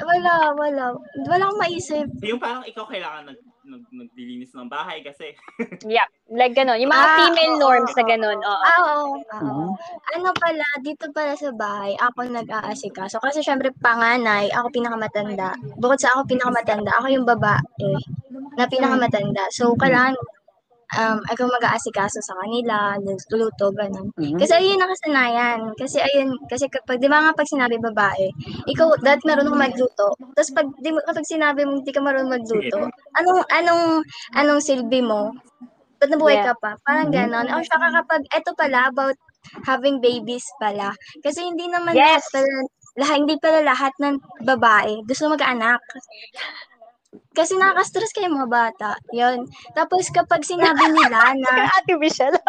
Wala, wala. Wala akong maisip. yung parang ikaw kailangan nag, nag, naglilinis ng bahay kasi yeah, like ganun. Yung mga Ah, female oo, norms na oo. ganun. Oo. Ah, oo. oo. Mhm. Ano pala, dito pala sa bahay, ako nag-aasikaso. Kasi syempre, panganay, ako pinakamatanda. Bukod sa ako pinakamatanda, ako yung babae na pinakamatanda. So, kailangan um, ako mag-aasikaso sa kanila, luto, ganun. Mhm. Kasi ayun yung nakasanayan. Kasi ayun, kasi kapag, di ba nga pag sinabi babae, ikaw, dahil marunong magluto. Tapos pag, di, mo- kapag sinabi mo hindi ka marunong magluto, anong, anong, anong silbi mo? Ba't nabuhay Yeah. ka pa? Parang ganon. Ako siya kapag, eto pala, about having babies pala. Kasi hindi naman Yes! pala, lahat, hindi pala lahat ng babae gusto mag-anak. Kasi nakaka-stress kayo mga bata. Yun. Tapos kapag sinabi nila na Ate Michelle.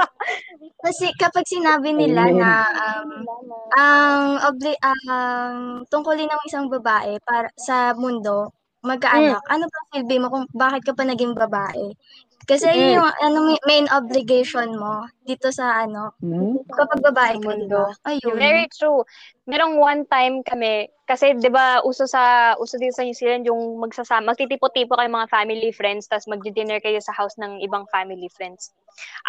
kasi kapag sinabi nila na um, ang obli ang tungkulin ng isang babae para sa mundo magkaanak, ano pa silbi mo kung bakit ka pa naging babae? Kasi Mm. yun yung ano, main obligation mo dito sa ano, Mhm. kapag babae ka, di ba? Mundo. Ayun. Very true. Merong one time kami, kasi 'di ba uso sa uso din sa New Zealand yung magsasama, magtitipo-tipo kayo mga family friends, tapos magdi-dinner kayo sa house ng ibang family friends.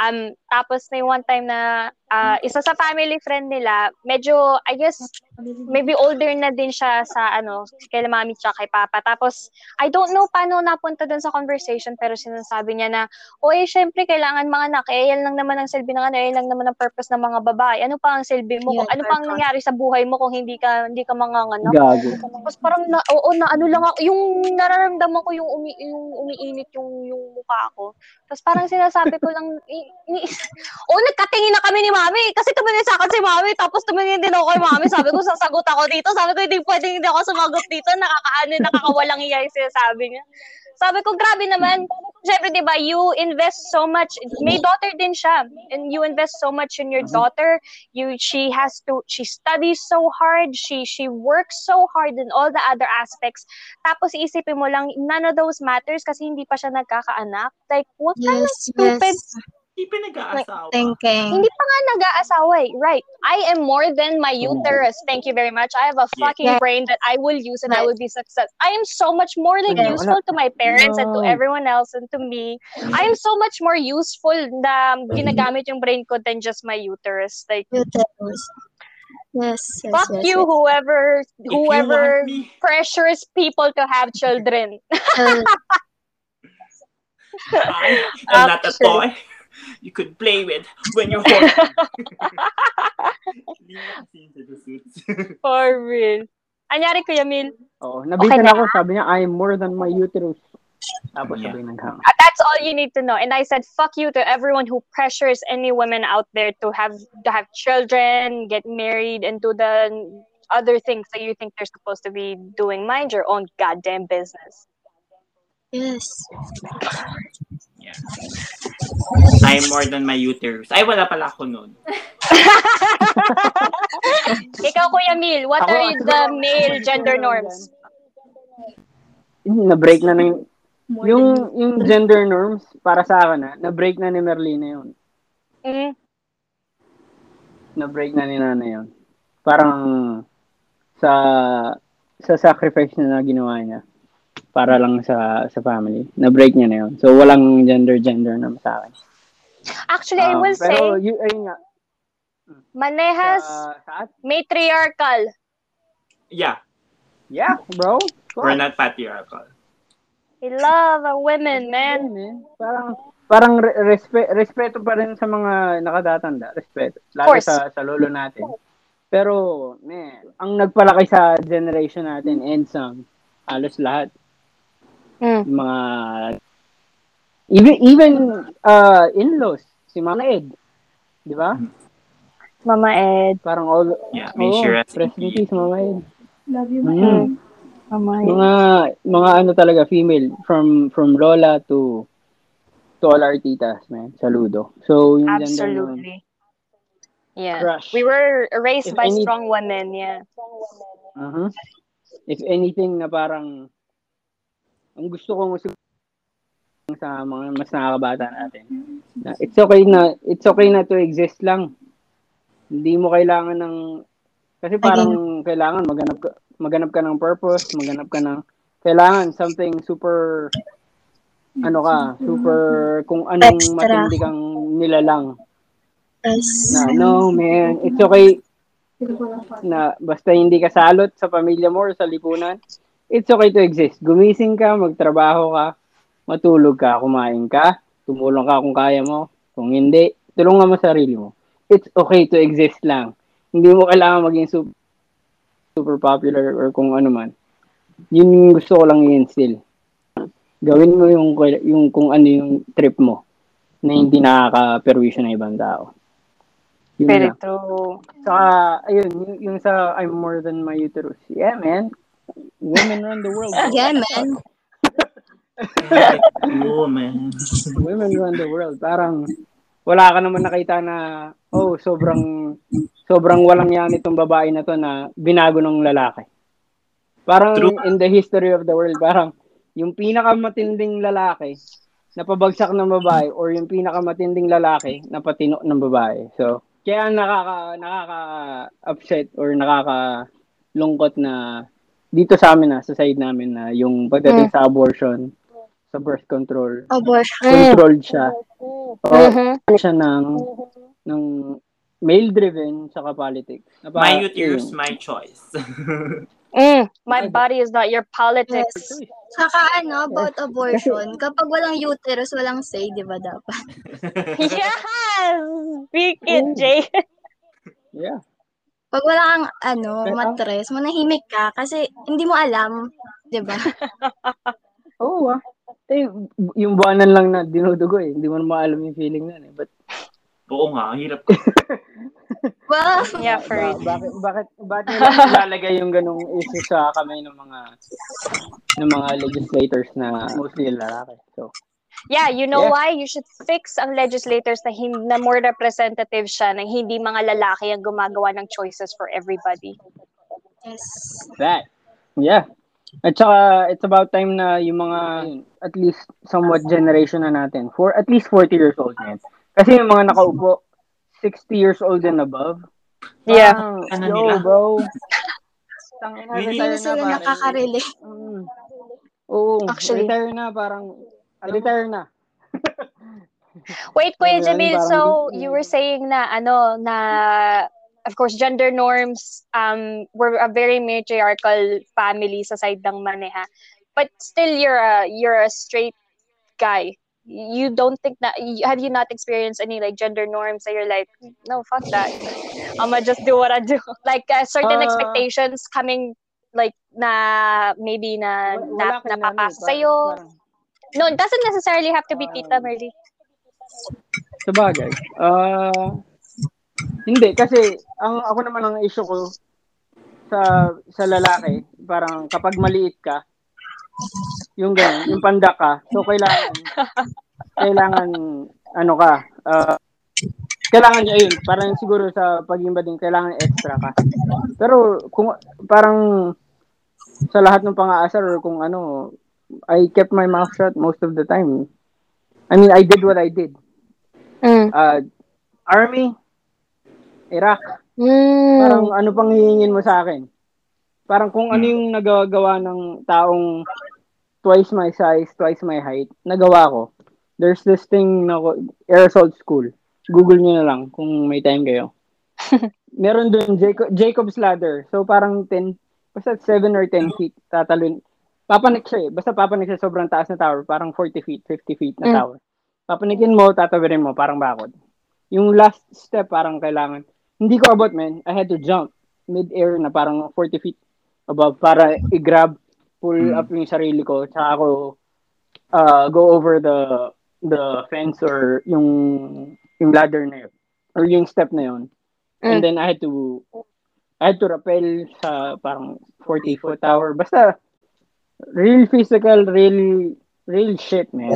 Um, tapos may one time na ah, isa sa family friend nila, medyo I guess maybe older na din siya sa ano, kay mami tsaka kay papa. Tapos I don't know paano napunta dun sa conversation pero sinasabi niya na, o eh syempre kailangan mga anak, eh yan lang naman ang silbi ng ano, eh, yan lang naman ang purpose ng mga babae. Ano pa ang silbi mo? Kung, Yeah, ano pa ang nangyari sa buhay mo kung hindi ka hindi ka manganganak? Gago. Tapos parang na, oo na ano lang ako, yung nararamdaman ko yung umi, yung umiinit yung yung mukha ko. Tapos parang sinasabi ko lang i- ini oh nagkatingin na kami ni Mami kasi tumingin sa akin si Mami tapos tumingin din ako kay Mami. Sabi ko sasagot ako dito. Sabi ko hindi pwedeng hindi ako sumagot dito. Nakakaano, nakakawalang iya yung sinasabi niya. Sabi ko, grabe naman. Siyempre, di ba, you invest so much. May daughter din siya. And you invest so much in your daughter. You, she has to, she studies so hard. She, she works so hard in all the other aspects. Tapos isipin mo lang, none of those matters kasi hindi pa siya nagkakaanak. Like, what kind of Yes, stupid yes. Hindi. Thinking. hindi pa nga nag-aasawa eh. Right. I am more than my uterus. Thank you very much. I have a fucking Yeah. brain that I will use and I Yes. will be success. I am so much more like Yeah. useful to my parents and to No. everyone else and to me. I am so much more useful na ginagamit yung brain ko than just my uterus. Like, Uterus. Yes, yes, fuck yes, you, yes. whoever, you whoever me, pressures people to have children. Uh, I am not a Actually. toy you could play with when you're horny. Hindi mo kasi yung sa suits. For real. Anyari, Kuya Mil? Oo, nabitan na. ako, sabi niya, I am more than my uterus. Tapos Yeah. sabi naghang. Uh, That's all you need to know. And I said, fuck you to everyone who pressures any women out there to have to have children, get married, and do the other things that you think they're supposed to be doing. Mind your own goddamn business. yes. Yeah. I am more than my uterus. Ay, wala pala ako nun. Ikaw, Kuya Mil, what Ako, are the ako, male gender norms? Hmm, Na-break na ng, yung, yung gender norms, para sa akin na, na-break na ni Merlina yun. Mm, Na-break na ni Nana yun. Parang, sa, sa sacrifice na, na ginawa niya, para lang sa sa family. Na-break niya na yun. So, walang gender-gender na sa akin. Actually, I Um, will say, pero, y- ayun nga, manehas at- matriarchal. Yeah, yeah, bro. we're not patriarchal. I love our women, man. Ayun, eh. Parang parang re- respe- respeto pa rin sa mga nakatatanda, respeto. Lalo sa sa lolo natin. Pero, man, ang nagpalaki sa generation natin and some halos lahat Mm. yung mga even even uh in-laws, si Mama Ed. 'Di ba? Mama Ed. Parang all Yeah, may oo, sure in peace, Mama Ed. Love you, Mm. Mama Ed. Mga mga ano talaga female from from lola to to all our titas, man. Saludo. So, norm, Absolutely. Yeah. crush. We were raised If by any- strong women, yeah. Mhm. If anything na parang ang gusto ko musig sa mga mas nakakabata natin. Na it's okay na it's okay na to exist lang. Hindi mo kailangan ng kasi parang kailangan maganap ka maganap ka ng purpose, maganap ka ng kailangan something super ano ka, super kung anong Extra. matindi kang nilalang. Yes. Na no man, it's okay na basta hindi ka salot sa pamilya mo or sa lipunan, it's okay to exist. Gumising ka, magtrabaho ka, matulog ka, kumain ka, tumulong ka kung kaya mo. Kung hindi, tulungan mo sarili mo. It's okay to exist lang. Hindi mo kailangan maging super, super popular or kung ano man. Yun yung gusto ko lang i-instill. Gawin mo yung, yung kung ano yung trip mo na hindi nakaka-perwisyo ng ibang tao. Yun Very lang. true. Saka, ayun, yung, yung sa I'm more than my uterus. Yeah, man. Women run the world. bro. Yeah, man. Oo, man. Women run the world. Parang, wala ka naman nakita na, oh, sobrang, sobrang walang yan itong babae na to na binago ng lalaki. Parang True. in the history of the world, parang yung pinakamatinding lalaki na pabagsak ng babae or yung pinakamatinding lalaki na patino ng babae. So, kaya nakaka nakaka-upset or nakaka-lungkot na dito sa amin na sa side namin na yung pagdating sa abortion, sa birth control, Abortion. controlled siya. O, Mhm. siya ng ng male driven sa politics. Na My uterus, yun. my choice. Mm, my body is not your politics. Yes. Saka ano, about abortion, kapag walang uterus, walang say, di ba dapat? yes! Speak it, Jay. Yeah. Pag wala kang ano, Pero- matres, manahimik ka kasi hindi mo alam, di ba? Oo ah. Eh, yung buwanan lang na dinudugo eh. Hindi mo na maalam yung feeling na eh. But, Oo nga, ang hirap ko. Well, Yeah, for ba- bakit, bakit, bakit nila ilalagay yung ganong issue sa kamay ng mga ng mga legislators na mostly lalaki. So, Yeah, you know Yeah. why? You should fix ang legislators na, hin- na more representative siya, na hindi mga lalaki ang gumagawa ng choices for everybody. yes. that. Yeah. At saka, it's about time na yung mga, at least somewhat generation na natin, for at least 40 years old na. Kasi yung mga nakaupo, 60 years old and above, Yeah. parang, Ano yo, nila? bro, Really? Hindi retire na na sila nakaka-relate. Mm. Oo, Actually. retire na, parang, retire na. Wait, Kuya Alam Jamil, so you were saying na, ano, na, of course, gender norms, um, we're a very matriarchal family sa side ng Maneha. But still, you're a, you're a straight guy. You don't think that, have you not experienced any, like, gender norms that you're like, no, fuck that. I'ma just do what I do. Like, uh, certain Ah. expectations coming, like, na, maybe na, Wala- na, napapasa parang- sa'yo. No, it doesn't necessarily have to be Tita Merly. Sa bagay. Ah, hindi kasi ang ako naman ang issue ko sa sa lalaki, parang kapag maliit ka, yung ganun, yung panda ka, so kailangan kailangan ano ka, ah, kailangan niya ayun, parang siguro sa pagiging bading kailangan extra ka. Pero kung parang sa lahat ng pang-aasar or kung ano, I kept my mouth shut most of the time. I mean, I did what I did. Mm. uh, Army, Iraq, Mm. parang ano pang hihingin mo sa akin? Parang kung ano yung nagagawa ng taong twice my size, twice my height, nagawa ko. There's this thing na Assault School. Google nyo na lang kung may time kayo. Meron dun Jacob, Jacob's Ladder. So parang 10, basta 7 or 10 feet tatalon. Papanik siya eh. Basta papanik siya sobrang taas na tower. Parang 40 feet, 50 feet na Mm. tower. Papanikin mo, tatawirin mo, parang bakod. Yung last step, parang kailangan. Hindi ko abot, man. I had to jump mid-air na parang 40 feet above para i-grab, pull Mm. up yung sarili ko, tsaka ako uh, go over the the fence or yung yung ladder na yun. Or yung step na yun. And Mm. then I had to I had to rappel sa parang 40 foot tower. Basta real physical, real real shit, man.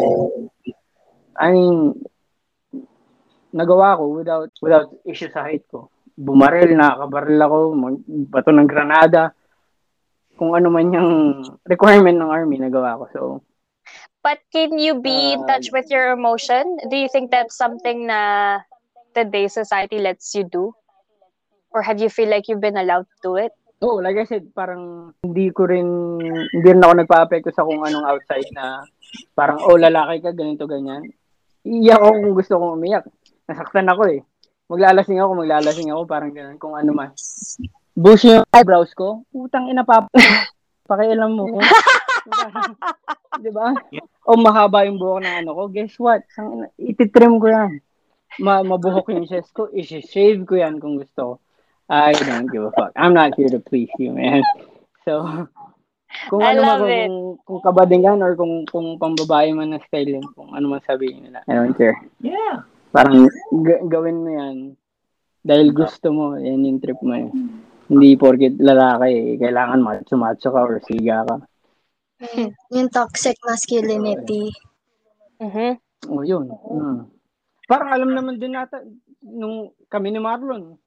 I mean, nagawa ko without without issue sa height ko. bumaril, nakakabaril ako, bato ng granada. Kung ano man yung requirement ng army, nagawa ko. So, But can you be in Um, touch with your emotion? Do you think that's something na today's society lets you do? Or have you feel like you've been allowed to do it? Oh, like I said, parang hindi ko rin, hindi rin ako nagpa-apekto sa kung anong outside na parang, oh, lalaki ka, ganito, ganyan. Iiyak ako kung gusto kong umiyak. Nasaktan ako eh. Maglalasing ako, maglalasing ako, parang ganun, kung ano man. Bushy yung eyebrows ko, utang ina pa, pakialam mo. Di ba? O mahaba yung buhok ng ano ko, guess what? Sang ititrim ko yan. Ma mabuhok yung chest ko, isi-shave ko yan kung gusto ko. I don't give a fuck. I'm not here to please you, man. So, kung I ano man, love it. kung, kung kabadingan or kung, kung pambabae man na style yun, kung ano man sabihin nila. I don't care. Yeah. Parang ga- gawin mo yan dahil gusto mo, yan yung trip mo eh. Hindi porket lalaki, eh, kailangan macho-macho ka or siga ka. Yung toxic masculinity. Mhm. Oh, yun. Mm. Parang alam naman din nata nung kami ni Marlon.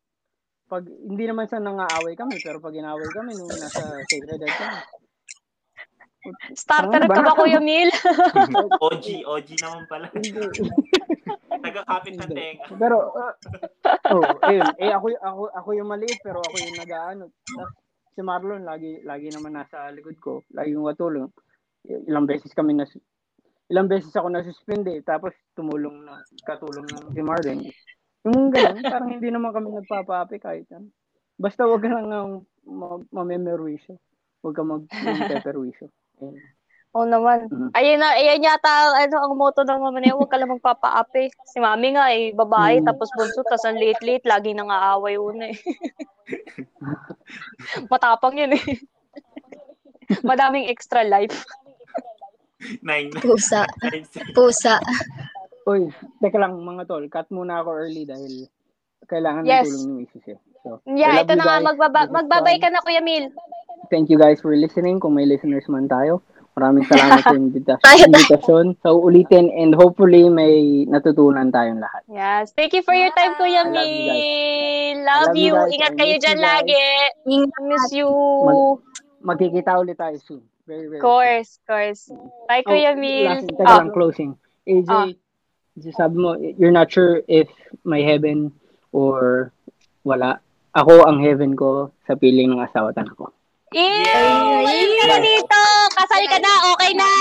Pag hindi naman sa nangaaway kami, pero pag inaway kami nung nasa Sacred Heart kami. Starter Ano ba? ka ba, Kuya Mil? OG, OG naman pala. Taga-kapit na tenga. Pero uh, oh, ayun, eh ako ako ako yung maliit pero ako yung nag-aano. Tapos Si Marlon lagi lagi naman nasa likod ko, lagi yung watulong. Ilang beses kami na ilang beses ako na-suspend eh, tapos tumulong na katulong ng si Marlon. Yung ganun, parang hindi naman kami nagpapaapi kahit ano. Basta wag ka lang um, ma- ma-memorisyo. Wag ka mag-peperwisyo. Ayun. Oo naman. Mhm. Ayun na, ayan yata ano, ang motto ng mama niya, huwag ka lang magpapaapi. Si mami nga eh, babae, Mm. tapos bunso, tapos ang late-late, lagi nang aaway una eh. Matapang yun eh. Madaming extra life. Nine. Pusa. Pusa. Uy, teka lang mga tol, cut muna ako early dahil kailangan Yes. ng tulong ni Mrs. eh. So, Yeah, ito na nga, magbaba, magbabay ka na, Kuya Mil. Thank you guys for listening. Kung may listeners man tayo, maraming salamat sa invitation. So, ulitin and hopefully may natutunan tayong lahat. Yes. Thank you for your time, Kuya. Mil. Love love you guys. Ingat kayo guys. lagi. Ingat. Miss you. Mag- Magkikita ulit tayo soon. Very, very Of course, of course. Bye, soon. Kuya Oh, Mil. last, lang, closing. AJ, Ah. Sabi mo, you're not sure if may heaven or wala. Ako ang heaven ko sa piling ng asawa at anak ko. Yay! Malis ka na dito! Kasal ka na! Okay na!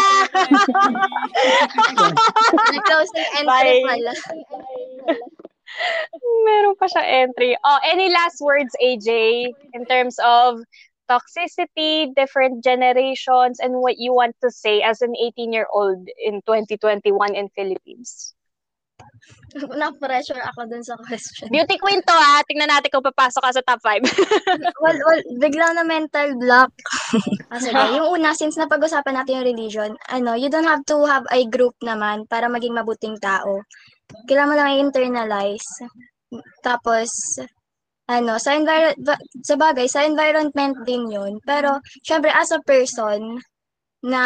Nag-closing entry pala. Meron pa siya entry. Oh, any last words, AJ, in terms of toxicity, different generations, and what you want to say as an 18-year-old in 2021 in Philippines? Na-pressure ako dun sa question. Beauty queen to ha. Tingnan natin kung papasok ka sa top 5. well, well, bigla na mental block. Kasi yung una, since napag-usapan natin yung religion, ano, you don't have to have a group naman para maging mabuting tao. Kailangan mo lang i-internalize. Tapos, ano, sa envir- ba- sa bagay, sa environment din yun. Pero, syempre, as a person, na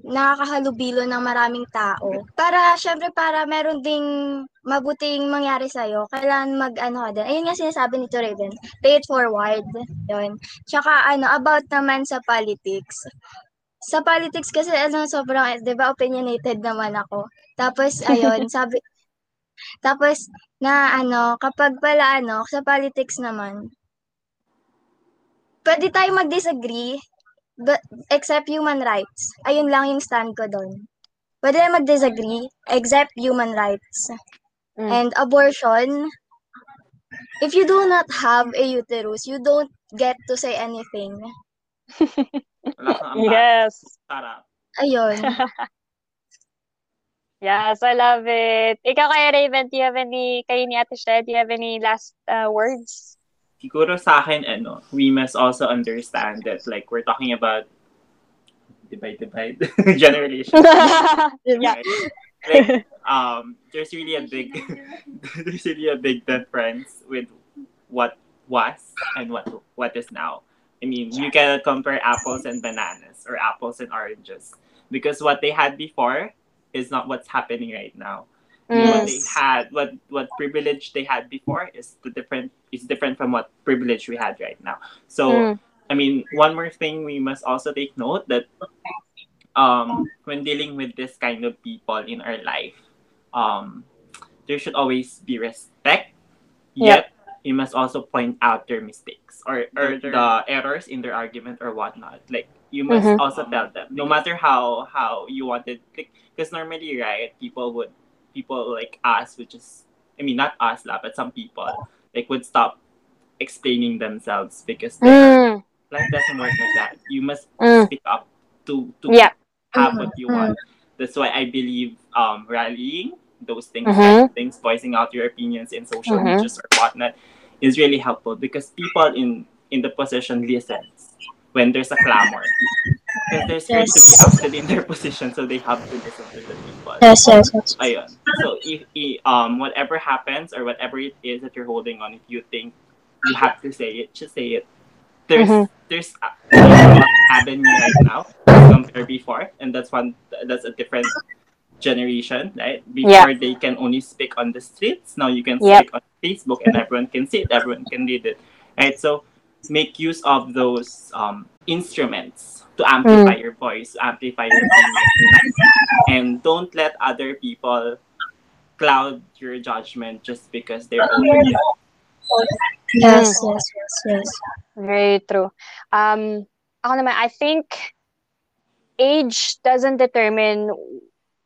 nakakahalubilo ng maraming tao. Para, syempre, para meron ding mabuting mangyari sa'yo, kailangan mag, ano ka din. Ayun nga sinasabi nito, Raven. Pay it forward. Yun. Tsaka, ano, about naman sa politics. Sa politics kasi, ano, sobrang, di ba, opinionated naman ako. Tapos, ayun, sabi, tapos, na, ano, kapag pala, ano, sa politics naman, pwede tayo mag-disagree, but, except human rights. Ayun lang yung stand ko doon. Pwede tayo mag-disagree, except human rights. Mm. And abortion, if you do not have a uterus, you don't get to say anything. Wala kang ambag. yes. Sarap. Ayun. Yes, I love it. Ikaw kaya, Raven, do you have any, kayo ni Ate Shed, do you have any last uh, words? Siguro sa akin, ano, we must also understand that, like, we're talking about divide, divide, generation. yeah. like um there's really a big there's really a big difference with what was and what what is now. I mean, you cannot compare apples and bananas or apples and oranges because what they had before is not what's happening right now. What they had what what privilege they had before is the different is different from what privilege we had right now. So Mm. i mean one more thing we must also take note that um when dealing with this kind of people in our life um there should always be respect yet you must also point out their mistakes or, or the errors. in their argument or whatnot. Like you must Mhm. also tell them no matter how how you wanted because normally right people would people like us which is i mean not us lah but some people like would stop explaining themselves because they're Mm. life doesn't work like that. You must Mm. speak up to to Yeah. have what you want. That's why I believe um rallying those things, Mhm. like things, voicing out your opinions in social Mhm. medias or whatnot, is really helpful because people in in the position listens when there's a clamor. Because they're scared to be Yes. ousted in their position, so they have to listen to the people. Yes, yes, yes. Ayun. So if, i- um whatever happens or whatever it is that you're holding on, if you think you have to say it, just say it. There's Mhm. there's a there's avenue right now compared before, and that's one that's a different generation, right? Before they can only speak on the streets, now you can Yep. speak on Facebook and everyone can see it, everyone can read it, right? So make use of those um, instruments to amplify your voice, to amplify your voice. and don't let other people cloud your judgment just because they're older. Yes, yes, yes, yes. Very true. Um, ako naman, I think age doesn't determine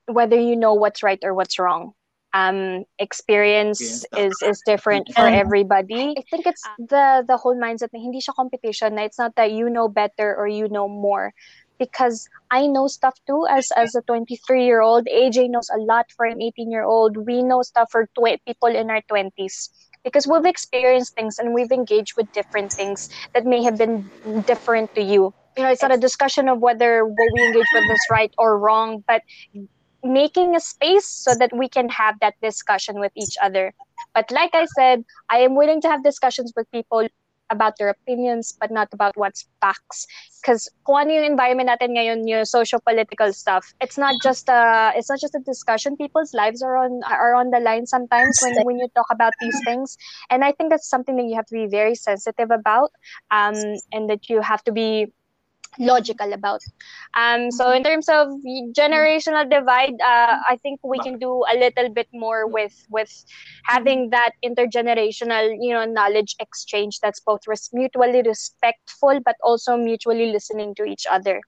whether you know what's right or what's wrong. Um, experience Experience. is is different for Mhm. everybody. I think it's the the whole mindset na hindi siya competition na it's not that you know better or you know more. Because I know stuff too as as a 23 year old. AJ knows a lot for an 18 year old. We know stuff for tw- people in our 20s because we've experienced things and we've engaged with different things that may have been different to you. You know, it's not a discussion of whether what we engage with is right or wrong, but making a space so that we can have that discussion with each other. But like I said, I am willing to have discussions with people about their opinions, but not about what's facts. Because kung ano yung environment natin ngayon, yung social-political stuff, it's not just a, it's not just a discussion. People's lives are on are on the line sometimes when, when you talk about these things. And I think that's something that you have to be very sensitive about, um, and that you have to be logical about. Um, so in terms of generational divide, uh, I think we can do a little bit more with with having that intergenerational, you know, knowledge exchange that's both res- mutually respectful but also mutually listening to each other.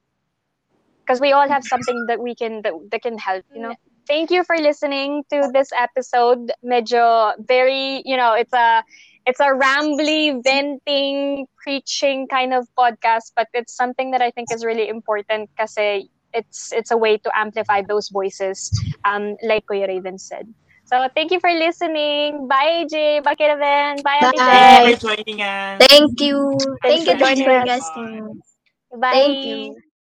Because we all have something that we can that, that can help, you know. Thank you for listening to this episode. Medyo very, you know, it's a it's a rambly, venting, preaching kind of podcast, but it's something that I think is really important kasi it's it's a way to amplify those voices, um, like Kuya Raven said. So thank you for listening. Bye, AJ. Bye, Kiraven. Bye, Bye. Thank you for joining us. Thank you. Thanks Thank you, for thank joining us. Bye. Thank you.